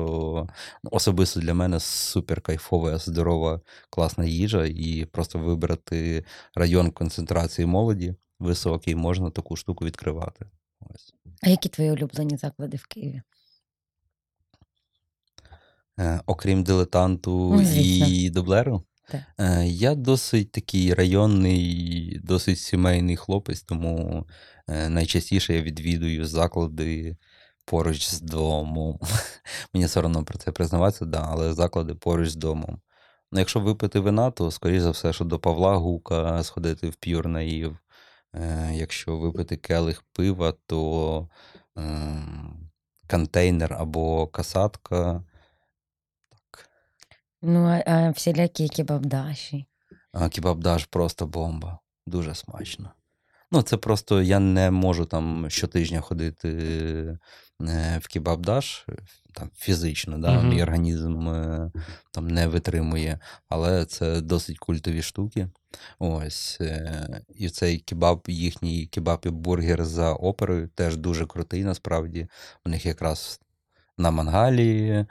ну, особисто для мене супер кайфова, здорова, класна їжа. І просто вибрати район концентрації молоді високий, можна таку штуку відкривати. Ось. А які твої улюблені заклади в Києві? Е, окрім дилетанту Ну, і дублеру. Так. Е, я досить такий районний, досить сімейний хлопець, тому е, найчастіше я відвідую заклади поруч з домом. <laughs> Мені соромно про це признаватися, да, але заклади поруч з домом. Ну, якщо випити вина, то, скоріш за все, що до Павла Гука сходити в П'юр Наїв. Якщо випити келих пива, то е, контейнер або касатка. Ну, а, а всілякі кебабдаші. А кебабдаш просто бомба. Дуже смачно. Ну, це просто я не можу там щотижня ходити е, в кебабдаш там, фізично, да? Мій організм е, там не витримує, але це досить культові штуки. Ось. е, І цей кебаб, їхній кебаб і бургер за оперою теж дуже крутий, насправді. У них якраз на мангалі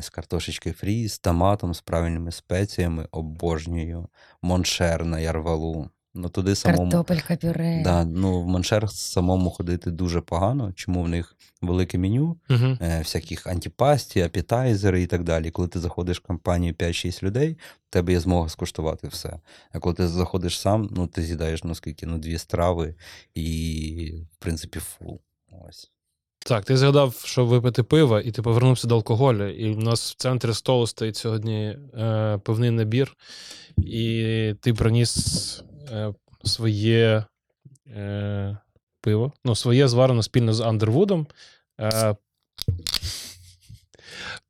з картошечки фрі, з томатом, з правильними спеціями, обожнюю. Моншер на ярвалу. Ну, туди самому. Картопелька пюре. Да, ну, в Моншер самому ходити дуже погано. Чому в них велике меню, Угу. е, всяких антипасті, appetizer и і так далі. Коли ти заходиш в компанію 5-6 людей, в тебе є змога скуштувати все. А коли ти заходиш сам, ну ти з'їдаєш ну скільки, ну дві страви і, в принципі, full. Ось. Так, ти згадав, що випити пива, і ти повернувся до алкоголю. І в нас в центрі столу стоїть сьогодні е, пивний набір, і ти приніс е, своє е, пиво. Ну, своє зварено спільно з Андервудом. Е,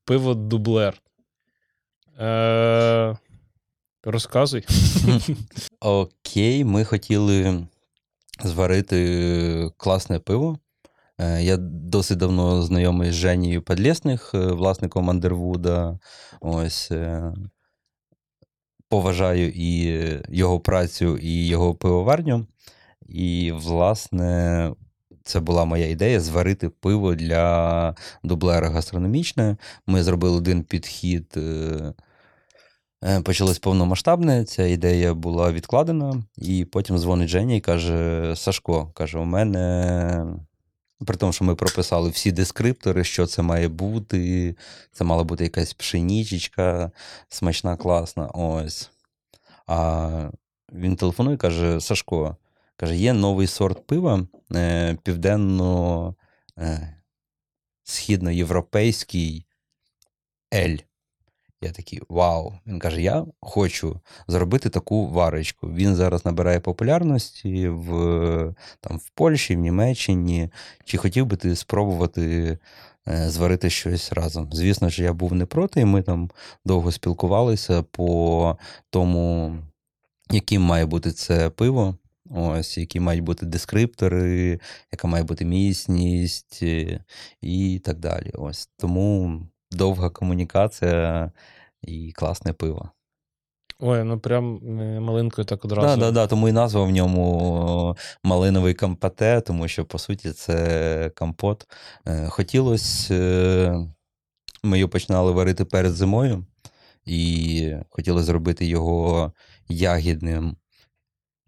пиво дублер. Е, розказуй. <laughs> Окей, ми хотіли зварити класне пиво. Е, Я досить давно знайомий з Женією Подлєсних, е, власником Андервуда. Ось. е, Поважаю і його працю, і його пивоварню. І, власне, це була моя ідея зварити пиво для дублера гастрономічне. Ми зробили один підхід. Почалось повномасштабне, ця ідея була відкладена, і потім дзвонить Женя і каже: Сашко, каже, у мене. При тому, що ми прописали всі дескриптори, що це має бути. Це мала бути якась пшенічечка, смачна, класна. Ось. А він телефонує і каже: Сашко, каже, є новий сорт пива е, південно е, східноєвропейський Ель. Я такий вау. Він каже: Я хочу зробити таку варочку. Він зараз набирає популярності в, там, в Польщі, в Німеччині. Чи хотів би ти спробувати е, зварити щось разом? Звісно ж, я був не проти, і ми там довго спілкувалися по тому, яким має бути це пиво. Ось, які мають бути дескриптори, яка має бути міцність і так далі. Ось тому довга комунікація і класне пиво. Ой, ну прям е, малинкою так одразу. Так, да, да, тому і назва в ньому малиновий компоте, тому що, по суті, це компот. Е, Хотілося, е, ми його починали варити перед зимою, і хотіли зробити його ягідним.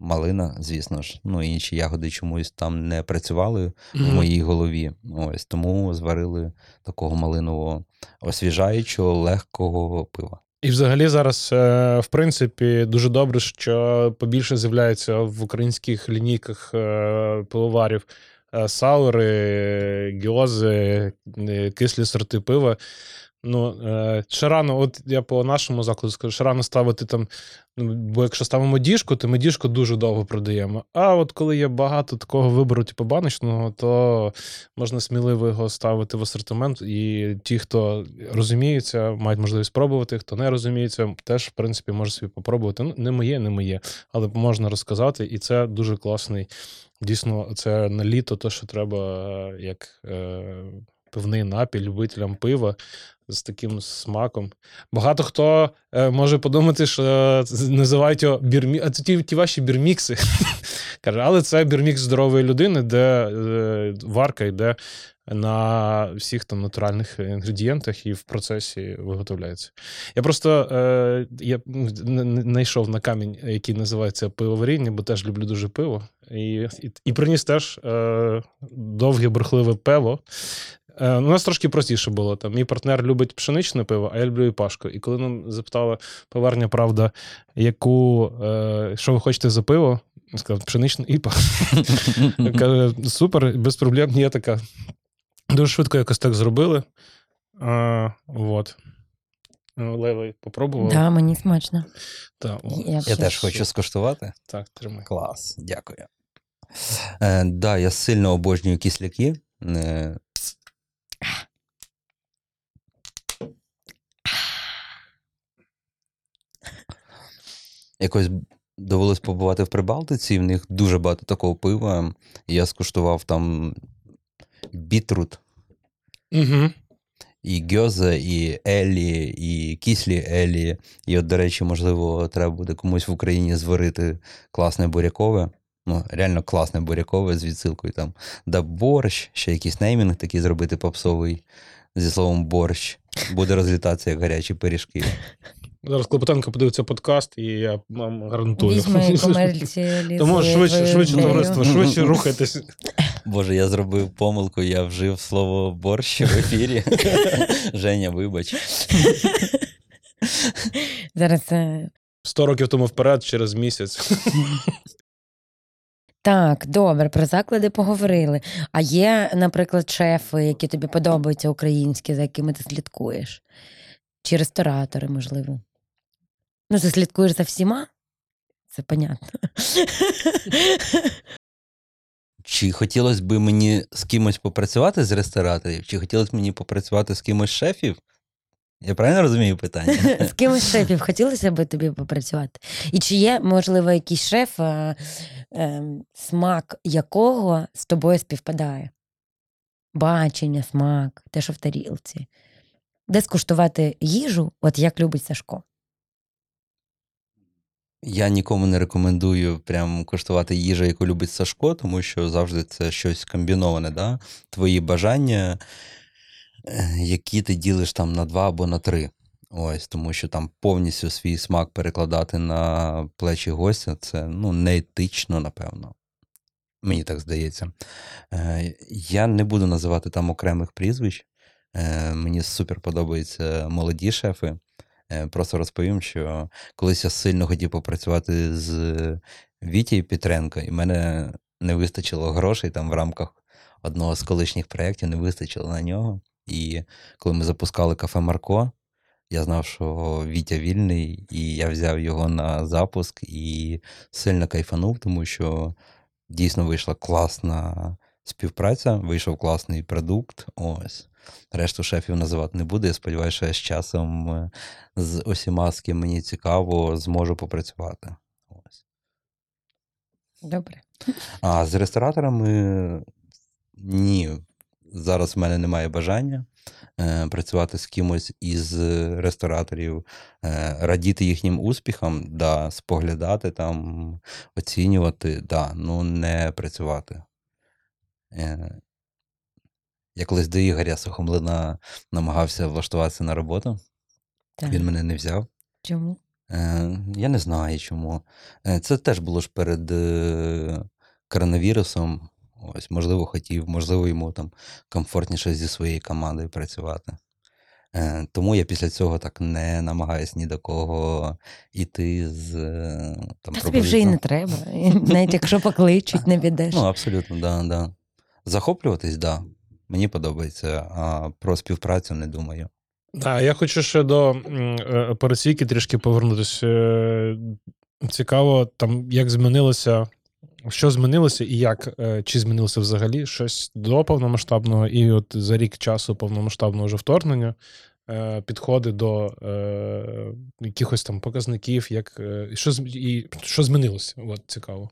Малина, звісно ж, ну інші ягоди чомусь там не працювали в моїй голові. Ось тому зварили такого малинового освіжаючого, легкого пива. І взагалі зараз, е, в принципі, дуже добре, що побільше з'являється в українських лінійках е, пивоварів е, саури, гіози, кислі сорти пива. Ну, е, ще рано, от я по нашому закладу скажу, ще рано ставити там. Ну, бо якщо ставимо діжку, то ми діжку дуже довго продаємо. А от коли є багато такого вибору, типу баночного, то можна сміливо його ставити в асортимент. І ті, хто розуміється, мають можливість спробувати. Хто не розуміється, теж в принципі може собі попробувати. Ну, не моє, не моє, але можна розказати, і це дуже класний. Дійсно, це на літо, то що треба, е, як е, пивний напій любителям пива з таким смаком. Багато хто е, може подумати, що з- називають його бірмі... а це ті, ті ваші бірмікси. <laughs> Каже, але це бірмікс здорової людини, де е, варка йде на всіх там натуральних інгредієнтах і в процесі виготовляється. Я просто е, я ну, знайшов на камінь, який називається пивоваріння, бо теж люблю дуже пиво. І, і, і приніс теж е, довге бурхливе пиво. Е, у нас трошки простіше було. Там, мій партнер любить пшеничне пиво, а я люблю іпашку. І коли нам запитала пиварня, правда, яку, е, що ви хочете за пиво, він сказав, пшеничне іпа. <laughs> Каже, супер, без проблем. Я така. Дуже швидко якось так зробили. А, вот. Левий попробував. Да, мені смачно. Так, о, Я, Я теж хочу скуштувати. так, тримай. Клас, дякую. Е, да, я сильно обожнюю кисляки. Е, Якось довелось побувати в Прибалтиці, і в них дуже багато такого пива. Я скуштував там бітрут, Угу. і гьозе, і елі, і кислі елі. І от, до речі, можливо, треба буде комусь в Україні зварити класне бурякове. Ну, реально класне бурякове з відсилкою там да борщ, ще якийсь неймінг такий зробити попсовий зі словом борщ. Буде розлітатися як гарячі пиріжки. Зараз Клопотенко подивиться подкаст, і я вам гарантую. <laughs> Тому швидше, швидше товариство, швидше <laughs> рухайтесь. Боже, я зробив помилку, я вжив слово борщ в ефірі. <laughs> Женя, вибач. Зараз е, 100 років тому вперед, через місяць. Так, добре, про заклади поговорили. А є, наприклад, шефи, які тобі подобаються українські, за якими ти слідкуєш? Чи ресторатори, можливо? Ну, ти слідкуєш за всіма? Це понятно. Чи хотілося б мені з кимось попрацювати з рестораторів, чи хотілося б мені попрацювати з кимось шефів? Я правильно розумію питання? <laughs> З кимось з шефів хотілося б тобі попрацювати? І чи є, можливо, якийсь шеф, е, е, смак якого з тобою співпадає? Бачення, смак, те, що в тарілці. Де скуштувати їжу, от як любить Сашко. Я нікому не рекомендую прям коштувати їжу, яку любить Сашко, тому що завжди це щось комбіноване, да? твої бажання, які ти ділиш там на два або на три. Ось, тому що там повністю свій смак перекладати на плечі гостя це ну, неетично, напевно. Мені так здається. Е, Я не буду називати там окремих прізвищ. Е, Мені супер подобаються молоді шефи. Е, Просто розповім, що колись я сильно хотів попрацювати з Вітією Петренко, і мене не вистачило грошей там в рамках одного з колишніх проєктів, не вистачило на нього. І коли ми запускали кафе Марко, я знав, що Вітя вільний, і я взяв його на запуск і сильно кайфанув, тому що дійсно вийшла класна співпраця, вийшов класний продукт. Ось. Решту шефів називати не буду. Я сподіваюся, що я з часом е, з усіма, з ким мені цікаво, зможу попрацювати. Ось. Добре. А з рестораторами ні. Зараз в мене немає бажання е, працювати з кимось із рестораторів, е, радіти їхнім успіхам, да, споглядати там, оцінювати, да, ну не працювати. Е, я колись до Ігоря Сухомлина намагався влаштуватися на роботу. Так. Він мене не взяв. Чому? Е, я не знаю чому. Е, це теж було ж перед е, коронавірусом. Ось, можливо, хотів, можливо, йому там комфортніше зі своєю командою працювати. Е, Тому я після цього так не намагаюся ні до кого йти з е, там, Та тобі вже і не треба. І Навіть якщо покличуть, не підеш. <laughs> Ну, абсолютно, да, да. Захоплюватись, да. Мені подобається, а про співпрацю не думаю. Так, я хочу ще до е, трішки повернутися. Цікаво, там як змінилося, що змінилося і як, е, чи змінилося взагалі щось до повномасштабного, і от за рік часу повномасштабного вже вторгнення. е, Підходи до е, якихось там показників, як що і що змінилося? От цікаво.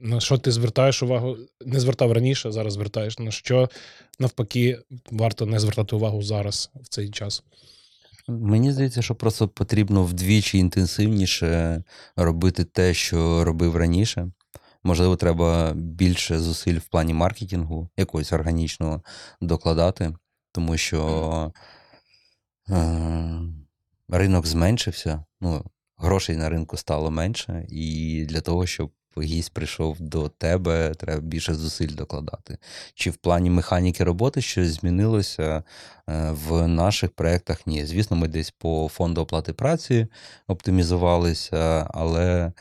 На що ти звертаєш увагу? Не звертав раніше, зараз звертаєш. На що навпаки варто не звертати увагу зараз в цей час. Мені здається, що просто потрібно вдвічі інтенсивніше робити те, що робив раніше. Можливо, треба більше зусиль в плані маркетингу, якогось органічного докладати, тому що е, ринок зменшився, ну, грошей на ринку стало менше, і для того, щоб гість прийшов до тебе, треба більше зусиль докладати. Чи в плані механіки роботи щось змінилося е, в наших проєктах? Ні. Звісно, ми десь по фонду оплати праці оптимізувалися, але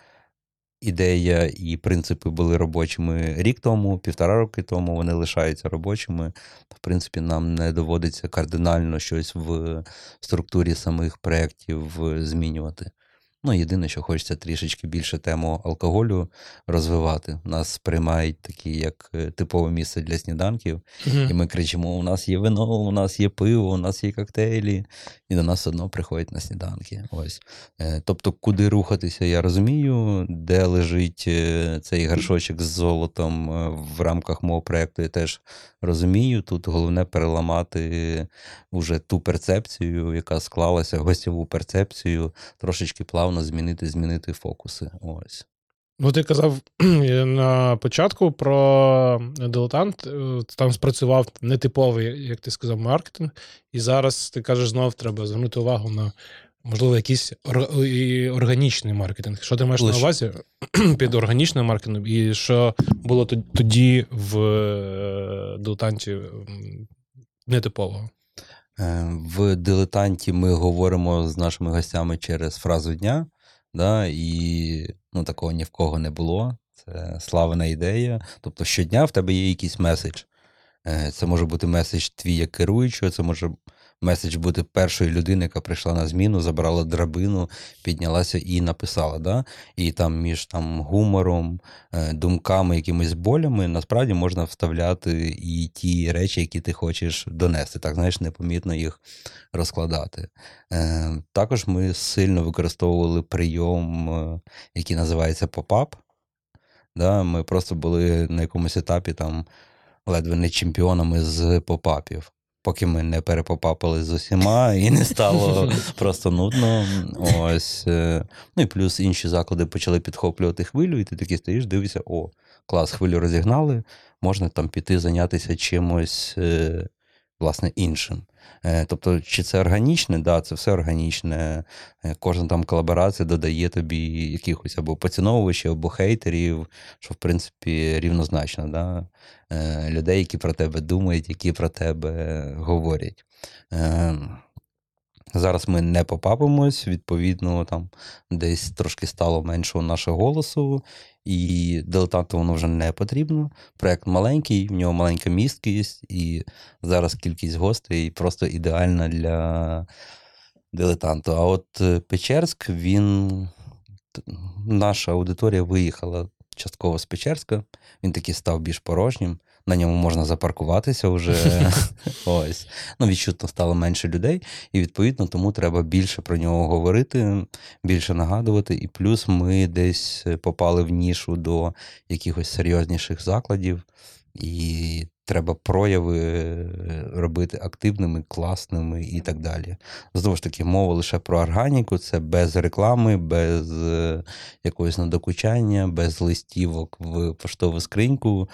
ідея і принципи були робочими рік тому, півтора роки тому, вони лишаються робочими. В принципі, нам не доводиться кардинально щось в структурі самих проєктів змінювати. Ну, єдине, що хочеться трішечки більше тему алкоголю розвивати. Нас сприймають такі, як е, типове місце для сніданків, і ми кричимо: у нас є вино, у нас є пиво, у нас є коктейлі, і до нас одно приходять на сніданки. Ось. Е, Тобто, куди рухатися, я розумію, де лежить е, цей горшочок з золотом в рамках мого проєкту, я теж розумію. Тут головне переламати уже ту перцепцію, яка склалася, гостєву перцепцію, трошечки плавно змінити, змінити фокуси. Ось. Ну, ти казав <clears throat> на початку про дилетант. е, Там спрацював нетиповий, як ти сказав, маркетинг. І зараз ти кажеш, знов треба звернути увагу на, можливо, якийсь органічний маркетинг. Що ти маєш Лише- на увазі <clears throat> під органічним маркетингом? І що було тоді в е, дилетанті нетипового? Е, В дилетанті ми говоримо з нашими гостями через фразу дня, да, і ну, такого ні в кого не було. Це славна ідея. Тобто щодня в тебе є якийсь меседж. Е, Це може бути меседж твій як керуючого, це може меседж бути першої людини, яка прийшла на зміну, забрала драбину, піднялася і написала. Да? І там між там, гумором, е, думками, якимись болями, насправді можна вставляти і ті речі, які ти хочеш донести. Так, знаєш, непомітно їх розкладати. Е, Також ми сильно використовували прийом, е, який називається поп-ап. Да? Ми просто були на якомусь етапі там ледве не чемпіонами з попапів. Поки ми не перепопапили з усіма і не стало <laughs> просто нудно. Ось. е, Ну і плюс інші заклади почали підхоплювати хвилю, і ти такий стоїш, дивишся, о, клас, хвилю розігнали, можна там піти зайнятися чимось е, власне іншим. Е, Тобто, чи це органічне? Да, це все органічне. Е, Кожна там колаборація додає тобі якихось або поціновувачів, або хейтерів, що в принципі рівнозначно. Да? Е, Людей, які про тебе думають, які про тебе говорять. Зараз ми не попапимось, відповідно, там десь трошки стало меншого нашого голосу, і дилетанту воно вже не потрібно. Проект маленький, в нього маленька місткість, і зараз кількість гостей просто ідеальна для дилетанту. А от е, Печерськ, він. Наша аудиторія виїхала частково з Печерська, він таки став більш порожнім. На ньому можна запаркуватися вже. <laughs> Ось. Ну, відчутно стало менше людей, і відповідно тому треба більше про нього говорити, більше нагадувати. І плюс ми десь попали в нішу до якихось серйозніших закладів, і треба прояви е, робити активними, класними і так далі. Знову ж таки, мова лише про органіку, це без реклами, без е, якогось надокучання, без листівок в поштову скриньку.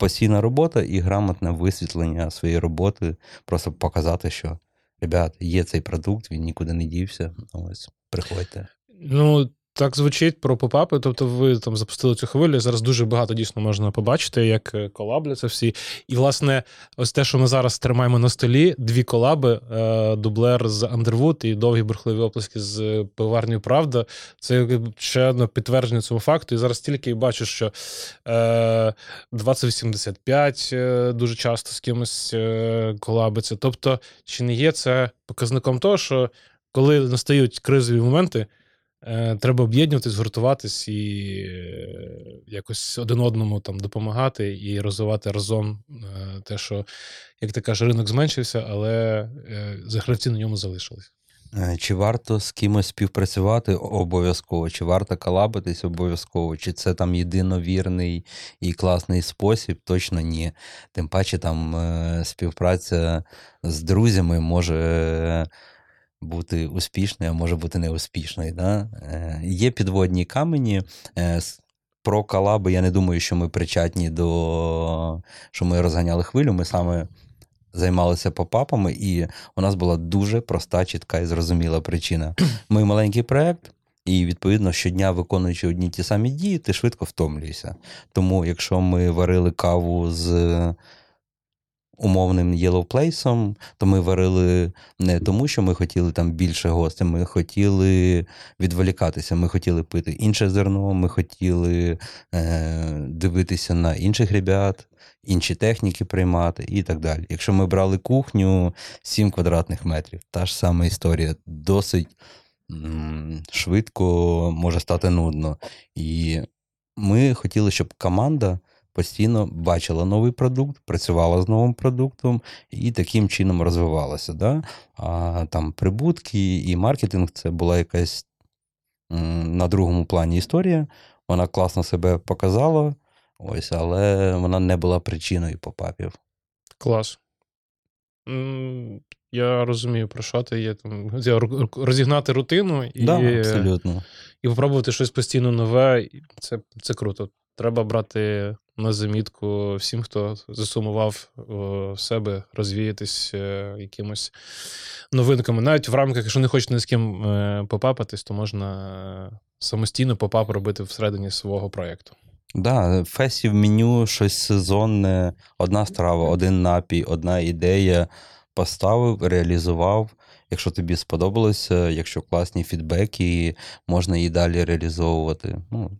Постійна робота і грамотне висвітлення своєї роботи, просто показати, що ребят, є цей продукт, він нікуди не дівся. Ось, приходьте. Ну, так звучить про попапи. Тобто, ви там запустили цю хвилю. Зараз дуже багато дійсно можна побачити, як е, колабляться всі. І, власне, ось те, що ми зараз тримаємо на столі: дві колаби: е, дублер з Underwood і довгі бурхливі оплески з пиварнею Правда. Це ще одне підтвердження цьому факту. І зараз тільки бачу, що е, 2085 е, дуже часто з кимось е, колабиться. Тобто, чи не є це показником того, що коли настають кризові моменти, е, треба об'єднуватись, гуртуватись і е, якось один одному там допомагати і розвивати разом е, те, що, як ти кажеш, ринок зменшився, але е, гравці на ньому залишились. Е, Чи варто з кимось співпрацювати обов'язково, чи варто колабитись обов'язково, чи це там єдиновірний і класний спосіб? Точно ні. Тим паче там е, співпраця з друзями може е, бути успішною, а може бути неуспішною. Да? Е, Є підводні камені. Е, Про колаби я не думаю, що ми причетні до що ми розганяли хвилю. Ми саме займалися попапами, і у нас була дуже проста, чітка і зрозуміла причина. <clears throat> Ми маленький проект, і відповідно щодня виконуючи одні ті самі дії, ти швидко втомлюєшся. Тому, якщо ми варили каву з умовним Place, то ми варили не тому, що ми хотіли там більше гостей, ми хотіли відволікатися, ми хотіли пити інше зерно, ми хотіли е, дивитися на інших ребят, інші техніки приймати і так далі. Якщо ми брали кухню 7 квадратних метрів, та ж сама історія, досить швидко може стати нудно. І ми хотіли, щоб команда постійно бачила новий продукт, працювала з новим продуктом і таким чином розвивалася. Да? А там прибутки і маркетинг це була якась на другому плані історія. Вона класно себе показала, ось, але вона не була причиною попапів. Клас. Я розумію, про що ти є там. Розігнати рутину і, Да, абсолютно. і попробувати щось постійно нове. Це, це круто. Треба брати на замітку всім, хто засумував себе, розвіятись е, якимось новинками. Навіть в рамках, якщо не хочете ні з ким е, поп-апатись, то можна самостійно поп-ап робити всередині свого проєкту. Да, фестів меню, щось сезонне, одна страва, один напій, одна ідея. Поставив, реалізував. Якщо тобі сподобалося, якщо класні фідбеки, можна її далі реалізовувати. Ну,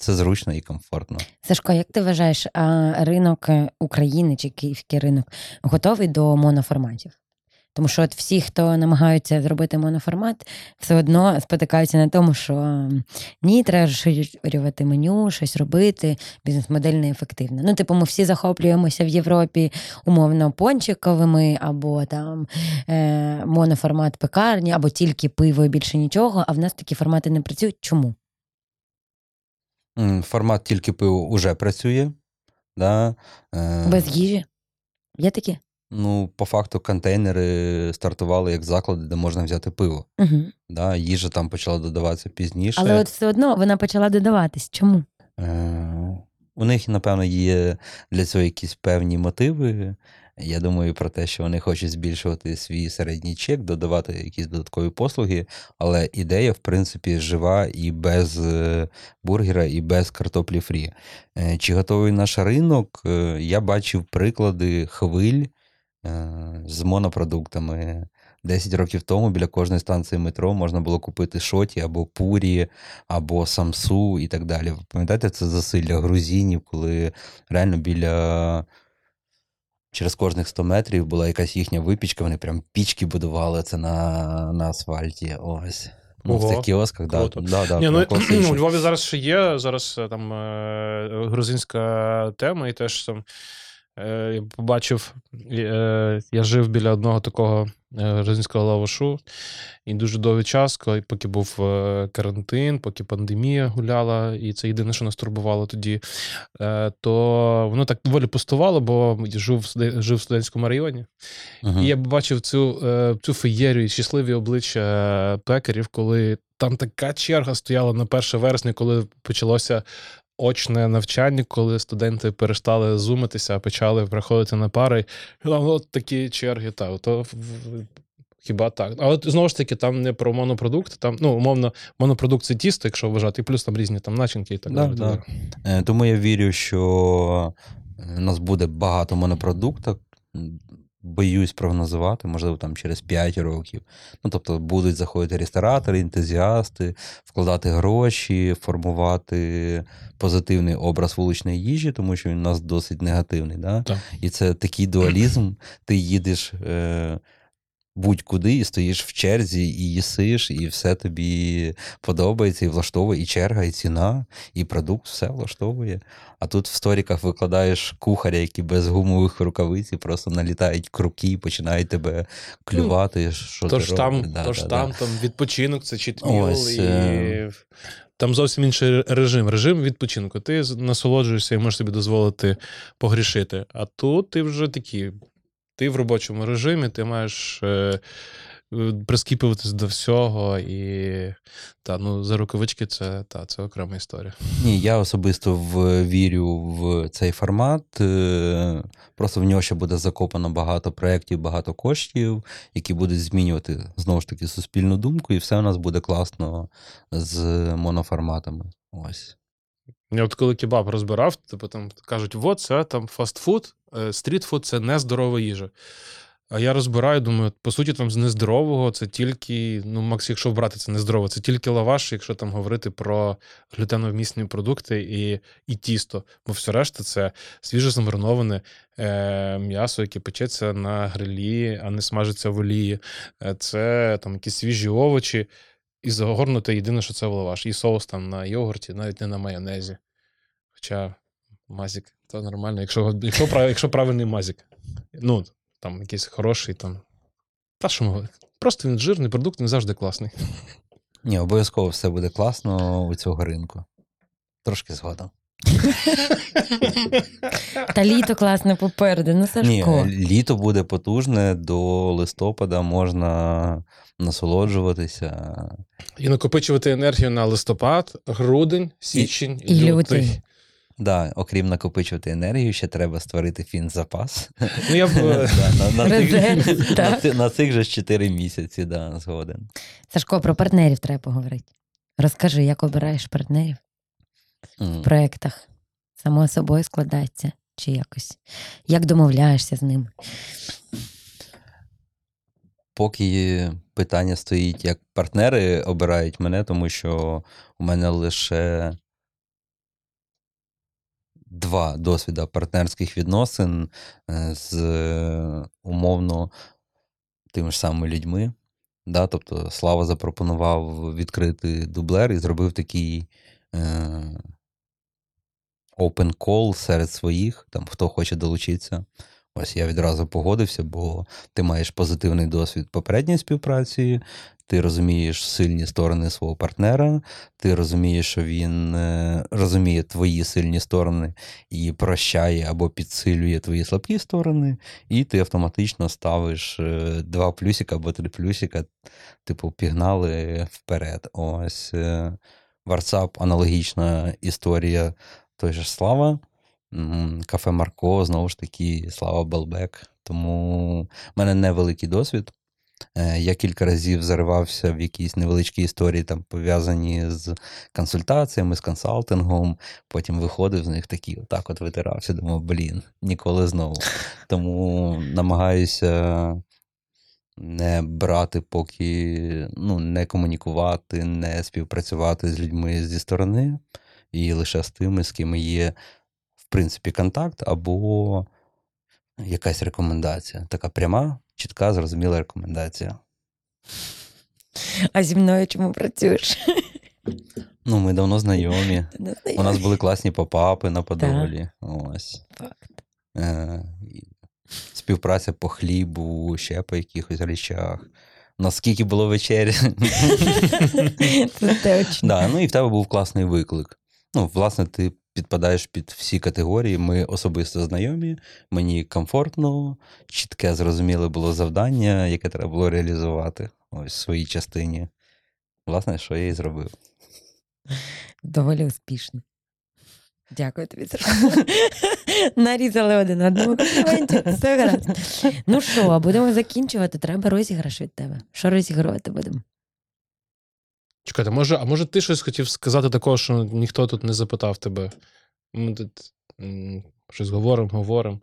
це зручно і комфортно. Сашко, як ти вважаєш, а ринок е, України чи київський ринок готовий до моноформатів? Тому що от всі, хто намагаються зробити моноформат, все одно спотикаються на тому, що ні, треба розширювати меню, щось робити, бізнес-модель неефективна. Ну, типу, ми всі захоплюємося в Європі умовно пончиковими, або там е, моноформат пекарні, або тільки пиво і більше нічого, а в нас такі формати не працюють. Чому? Формат тільки пиво уже працює. Да? Е, Без їжі? Є такі? Ну, по факту, контейнери стартували як заклади, де можна взяти пиво. Угу. Да? Їжа там почала додаватися пізніше. Але от все одно вона почала додаватись. Чому? Е, У них, напевно, є для цього якісь певні мотиви. Я думаю про те, що вони хочуть збільшувати свій середній чек, додавати якісь додаткові послуги, але ідея, в принципі, жива і без е, бургера, і без картоплі фрі. Е, Чи готовий наш ринок? Е, Я бачив приклади хвиль з монопродуктами. 10 років тому біля кожної станції метро можна було купити шоті або пурі, або самсу і так далі. Ви пам'ятаєте, це засилля грузинів, коли реально біля через кожних 100 метрів була якась їхня випічка, вони прям пічки будували це на, на асфальті. Ось. Ну, в цих кіосках, да, да, да, Ні, ну, у Львові зараз ще є зараз е, там е, грузинська тема, і теж там я побачив, е, я жив біля одного такого е, грузинського лавашу, і дуже довгий час, коли поки був е, карантин, поки пандемія гуляла, і це єдине, що нас турбувало тоді, е, то воно так доволі пустувало, бо я жив, жив в студентському районі. Мгм. І я бачив цю, е, цю феєрію, щасливі обличчя е, пекарів, коли там така черга стояла на 1 вересня, коли почалося очне навчання, коли студенти перестали зумитися, а почали приходити на пари. І там от такі черги. Та, то Хіба так. Але знову ж таки, там не про монопродукт, там, ну, умовно, монопродукт це тісто, якщо вважати, і плюс там різні там начинки і так Да, далі. да. так. Е, Тому я вірю, що е, у нас буде багато монопродуктів. Боюсь прогнозувати, можливо, там через 5 років. Ну, тобто будуть заходити ресторатори, ентузіасти, вкладати гроші, формувати позитивний образ вуличної їжі, тому що він у нас досить негативний. Да? Так. І це такий дуалізм. Ти їдеш е, будь-куди і стоїш в черзі, і їсиш, і все тобі подобається, і влаштовує, і черга, і ціна, і продукт, все влаштовує. А тут в сторіках викладаєш кухаря, які без гумових рукавиць і просто налітають круки і починають тебе клювати. Що Тож ти там. Да, тож да, там, да. там відпочинок, це чітміл, і е. там зовсім інший режим. Режим відпочинку. Ти насолоджуєшся і можеш собі дозволити погрішити. А тут ти вже такий. Ти в робочому режимі, ти маєш е, е, прискіпуватись до всього, і та, ну, за рукавички це, та, це окрема історія. Ні, я особисто в, вірю в цей формат. е, Просто в нього ще буде закопано багато проєктів, багато коштів, які будуть змінювати знову ж таки суспільну думку, і все у нас буде класно з моноформатами. Ось. Я от коли кебаб розбирав, типу там кажуть, от це там фастфуд, е, стрітфуд це нездорова їжа. А я розбираю, думаю, по суті, там з нездорового це тільки, ну, Макс, якщо брати це нездорово, це тільки лаваш, якщо там говорити про глютеновмісні продукти і, і тісто. Бо все решта це свіже замариноване е, м'ясо, яке печеться на грилі, а не смажиться в олії. Е, це там якісь свіжі овочі. І загорнуте єдине, що це в лаваш. І соус там на йогурті, навіть не на майонезі. Хоча мазік, то нормально, якщо, якщо, якщо правильний мазік. Ну, там якийсь хороший там. Та що ми? Просто він жирний продукт, він завжди класний. Ні, обов'язково все буде класно у цього ринку. Трошки згодом. Та літо класне попереду. Ну, Ні, Сашко. літо буде потужне, до листопада можна насолоджуватися. І накопичувати енергію на листопад, грудень, січень і, І лютий. лютий. Да, окрім накопичувати енергію, ще треба створити фінзапас. Ну, я б, <laughs> на, на, цих, на, на цих же 4 місяці, да, згоден. Сашко, про партнерів треба поговорити. Розкажи, як обираєш партнерів М. в проєктах? Само собою складається чи якось? Як домовляєшся з ними? Поки питання стоїть, як партнери обирають мене, тому що у мене лише два досвіда партнерських відносин е, з е, умовно тими ж самими людьми. Да? Тобто Слава запропонував відкрити дублер і зробив такий е, open call серед своїх, там, хто хоче долучитися. Ось я відразу погодився, бо ти маєш позитивний досвід попередньої співпраці, ти розумієш сильні сторони свого партнера, ти розумієш, що він е, розуміє твої сильні сторони і прощає або підсилює твої слабкі сторони, і ти автоматично ставиш е, два плюсика або три плюсика, типу, пігнали вперед. Ось е, WhatsApp аналогічна історія той же Слава. Кафе Марко, знову ж таки, Слава Белбек. Тому в мене невеликий досвід. Е, Я кілька разів заривався в якісь невеличкі історії, там пов'язані з консультаціями, з консалтингом. Потім виходив з них такий, отак от витирався. Думав, блін, ніколи знову. Тому намагаюся не брати, поки ну, не комунікувати, не співпрацювати з людьми зі сторони, і лише з тими, з ким є, принципі, контакт або якась рекомендація. Така пряма, чітка, зрозуміла рекомендація. А зі мною чому працюєш? Ну, ми давно знайомі. У нас були класні попапи на Подолі. Ось. Факт. Е, співпраця по хлібу, ще по якихось речах. Наскільки було вечері. <laughs> Це точно. Да, ну і в тебе був класний виклик. Ну, власне, ти підпадаєш під всі категорії. Ми особисто знайомі, мені комфортно, чітке, зрозуміле було завдання, яке треба було реалізувати ось в своїй частині. Власне, що я і зробив. Доволі успішно. Дякую тобі. <laughs> Нарізали один одному компліменті. <laughs> Все гаразд. Ну що, будемо закінчувати. Треба розіграш від тебе. Що розігрувати будемо? Чекайте, може, а може ти щось хотів сказати такого, що ніхто тут не запитав тебе? Ми тут щось говоримо, говоримо.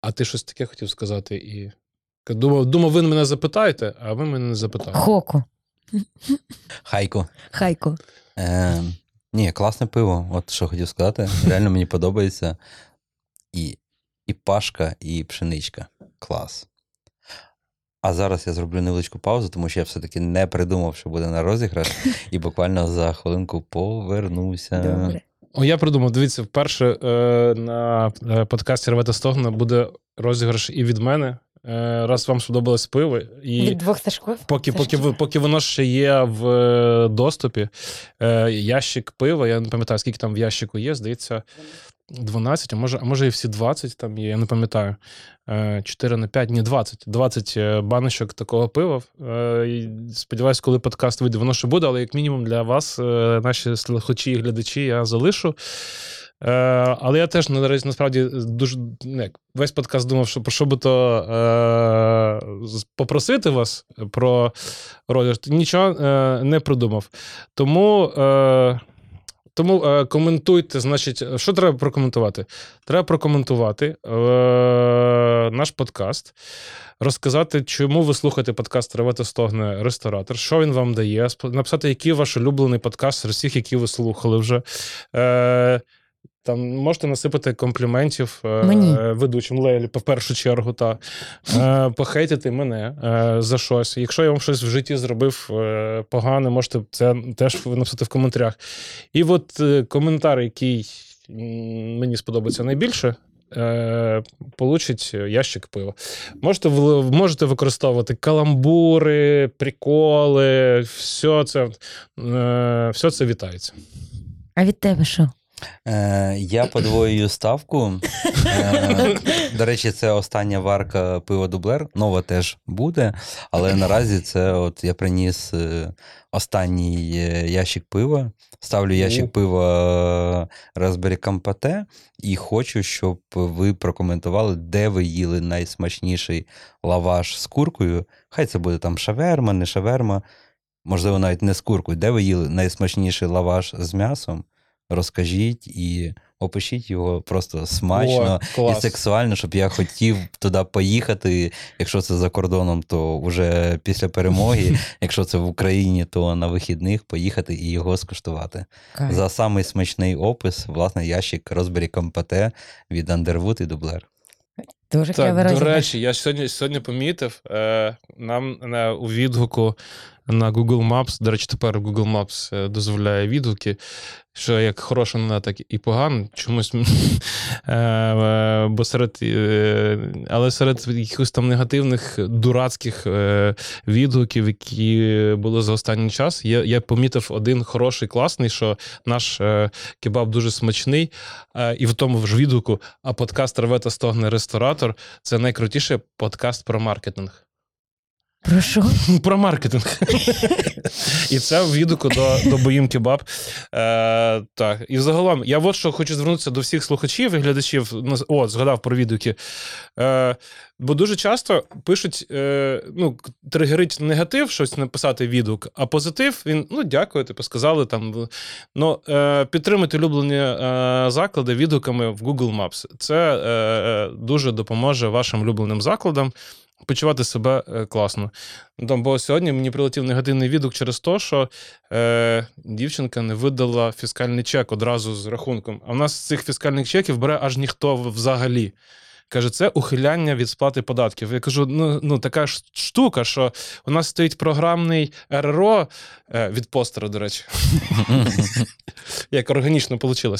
А ти щось таке хотів сказати і. Думав, думав, ви мене запитаєте, а ви мене не запитали. Хоку. Хайко. Хайку. Е, ні, класне пиво. От що хотів сказати. Реально мені подобається. І, і пашка, і пшеничка. Клас. А зараз я зроблю невеличку паузу, тому що я все-таки не придумав, що буде на розіграш, і буквально за хвилинку повернуся. Добре. О, я придумав, дивіться, вперше е, на е, подкасті Рвета Стогна буде розіграш і від мене. Е, раз вам сподобалось пиво, і Від двох Сашков? поки, поки, ви- поки воно ще є в доступі, е, ящик пива, я не пам'ятаю, скільки там в ящику є, здається, 12, а може, а може і всі 20 там є, я не пам'ятаю. Е, 4 на 5, ні, 20. 20 е, баночок такого пива. Е, Сподіваюсь, коли подкаст вийде, воно ще буде, але як мінімум для вас, е, наші слухачі і глядачі, я залишу. Е, але я теж наразі насправді дуже ну, весь подкаст думав, що про що би то е, попросити вас про розіграш. Нічого е, не придумав. Тому. Е, тому е, коментуйте, значить, що треба прокоментувати? Треба прокоментувати е, наш подкаст, розказати, чому ви слухаєте подкаст Ревете Стогне Ресторатор, що він вам дає, написати, який ваш улюблений подкаст з усіх, які ви слухали вже. Е, там можете насипати компліментів е, ведучим Лелі, в першу чергу, та е, похейтити мене е, за щось. Якщо я вам щось в житті зробив е, погане, можете це теж написати в коментарях. І от е, коментар, який мені сподобається найбільше. Е, получить ящик пива. Можете, можете використовувати каламбури, приколи, все це, е, все це вітається. А від тебе що? Е, я подвоюю ставку. Е, до речі, це остання варка пива Дублер. Нова теж буде, але наразі це от я приніс е, останній ящик пива. Ставлю ящик пива Raspberry Compate і хочу, щоб ви прокоментували, де ви їли найсмачніший лаваш з куркою. Хай це буде там шаверма, не шаверма, можливо, навіть не з куркою. Де ви їли найсмачніший лаваш з м'ясом? Розкажіть і опишіть його просто смачно О, і сексуально, щоб я хотів туди поїхати. Якщо це за кордоном, то вже після перемоги. <laughs> Якщо це в Україні, то на вихідних поїхати і його скуштувати. Кайф. За самий смачний опис, власне, ящик Raspberry Compate від Underwood і Дублер. Дуже Так, до речі, я сьогодні, сьогодні помітив, е, нам е, у відгуку на Google Maps, до речі, тепер Google Maps е, дозволяє відгуки, що як хороша новина, так і погано. Чомусь <laughs> е, е, бо серед, е, але серед якихось там негативних дурацьких відгуків, які були за останній час, я, я помітив один хороший, класний, що наш кебаб дуже смачний. І в тому ж відгуку, а подкаст Ревета Стогне Ресторатор це найкрутіший подкаст про маркетинг. Про що? <laughs> Про маркетинг. І це в відгуку до, до Боїм Кебаб. Е, так. І загалом, я от що хочу звернутися до всіх слухачів і глядачів. Ну, О, згадав про відгуки. Е, бо дуже часто пишуть, е, ну, тригерить негатив, щось написати відгук, а позитив, він, ну, дякую, типу, сказали там. Ну, е, підтримуйте улюблені е, заклади відгуками в Google Maps. Це е, дуже допоможе вашим улюбленим закладам почувати себе е, класно. Бо сьогодні мені прилетів негативний відгук через те, що е, дівчинка не видала фіскальний чек одразу з рахунком. А в нас з цих фіскальних чеків бере аж ніхто взагалі. Каже, це ухиляння від сплати податків. Я кажу: ну, ну така ж штука, що у нас стоїть програмний РРО е, від постера, до речі, <laughs> як органічно вийшло.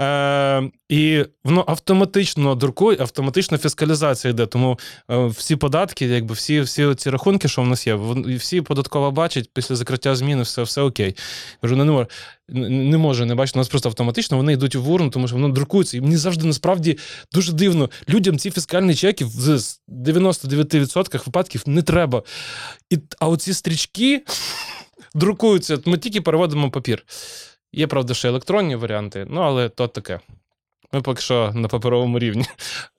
Е, і воно автоматично друкує, автоматично фіскалізація йде. Тому е, всі податки, якби всі, всі ці рахунки, що в нас є, всі податкова бачать після закриття зміни, все, все окей. Кажу, ну, не може, не може не бачити, у нас просто автоматично вони йдуть у урну, тому що воно друкується. І мені завжди насправді дуже дивно. Людям ці фіскальні чеки в з 99% випадків не треба. І, а оці стрічки друкуються, ми тільки переводимо папір. Є, правда, ще електронні варіанти, ну але то таке. Ми поки що на паперовому рівні.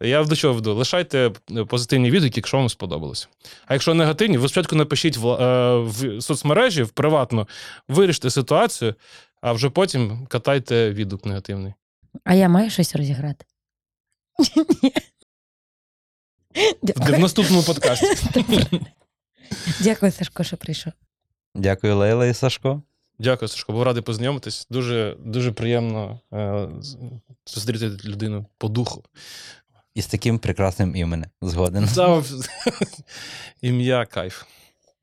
Я до чого веду? Лишайте позитивні відгуки, якщо вам сподобалося. А якщо негативні, ви спочатку напишіть в, е, в соцмережі в приватно, виріште ситуацію, а вже потім катайте відгук негативний. А я маю щось розіграти? Ні. В, в наступному подкасті. Дякую, Сашко, що прийшов. Дякую, Лейла і Сашко. Дякую, Сашко. Був радий познайомитись. Дуже, дуже приємно е, зустріти людину по духу. І з таким прекрасним іменем. Згоден. <laughs> Ім'я кайф.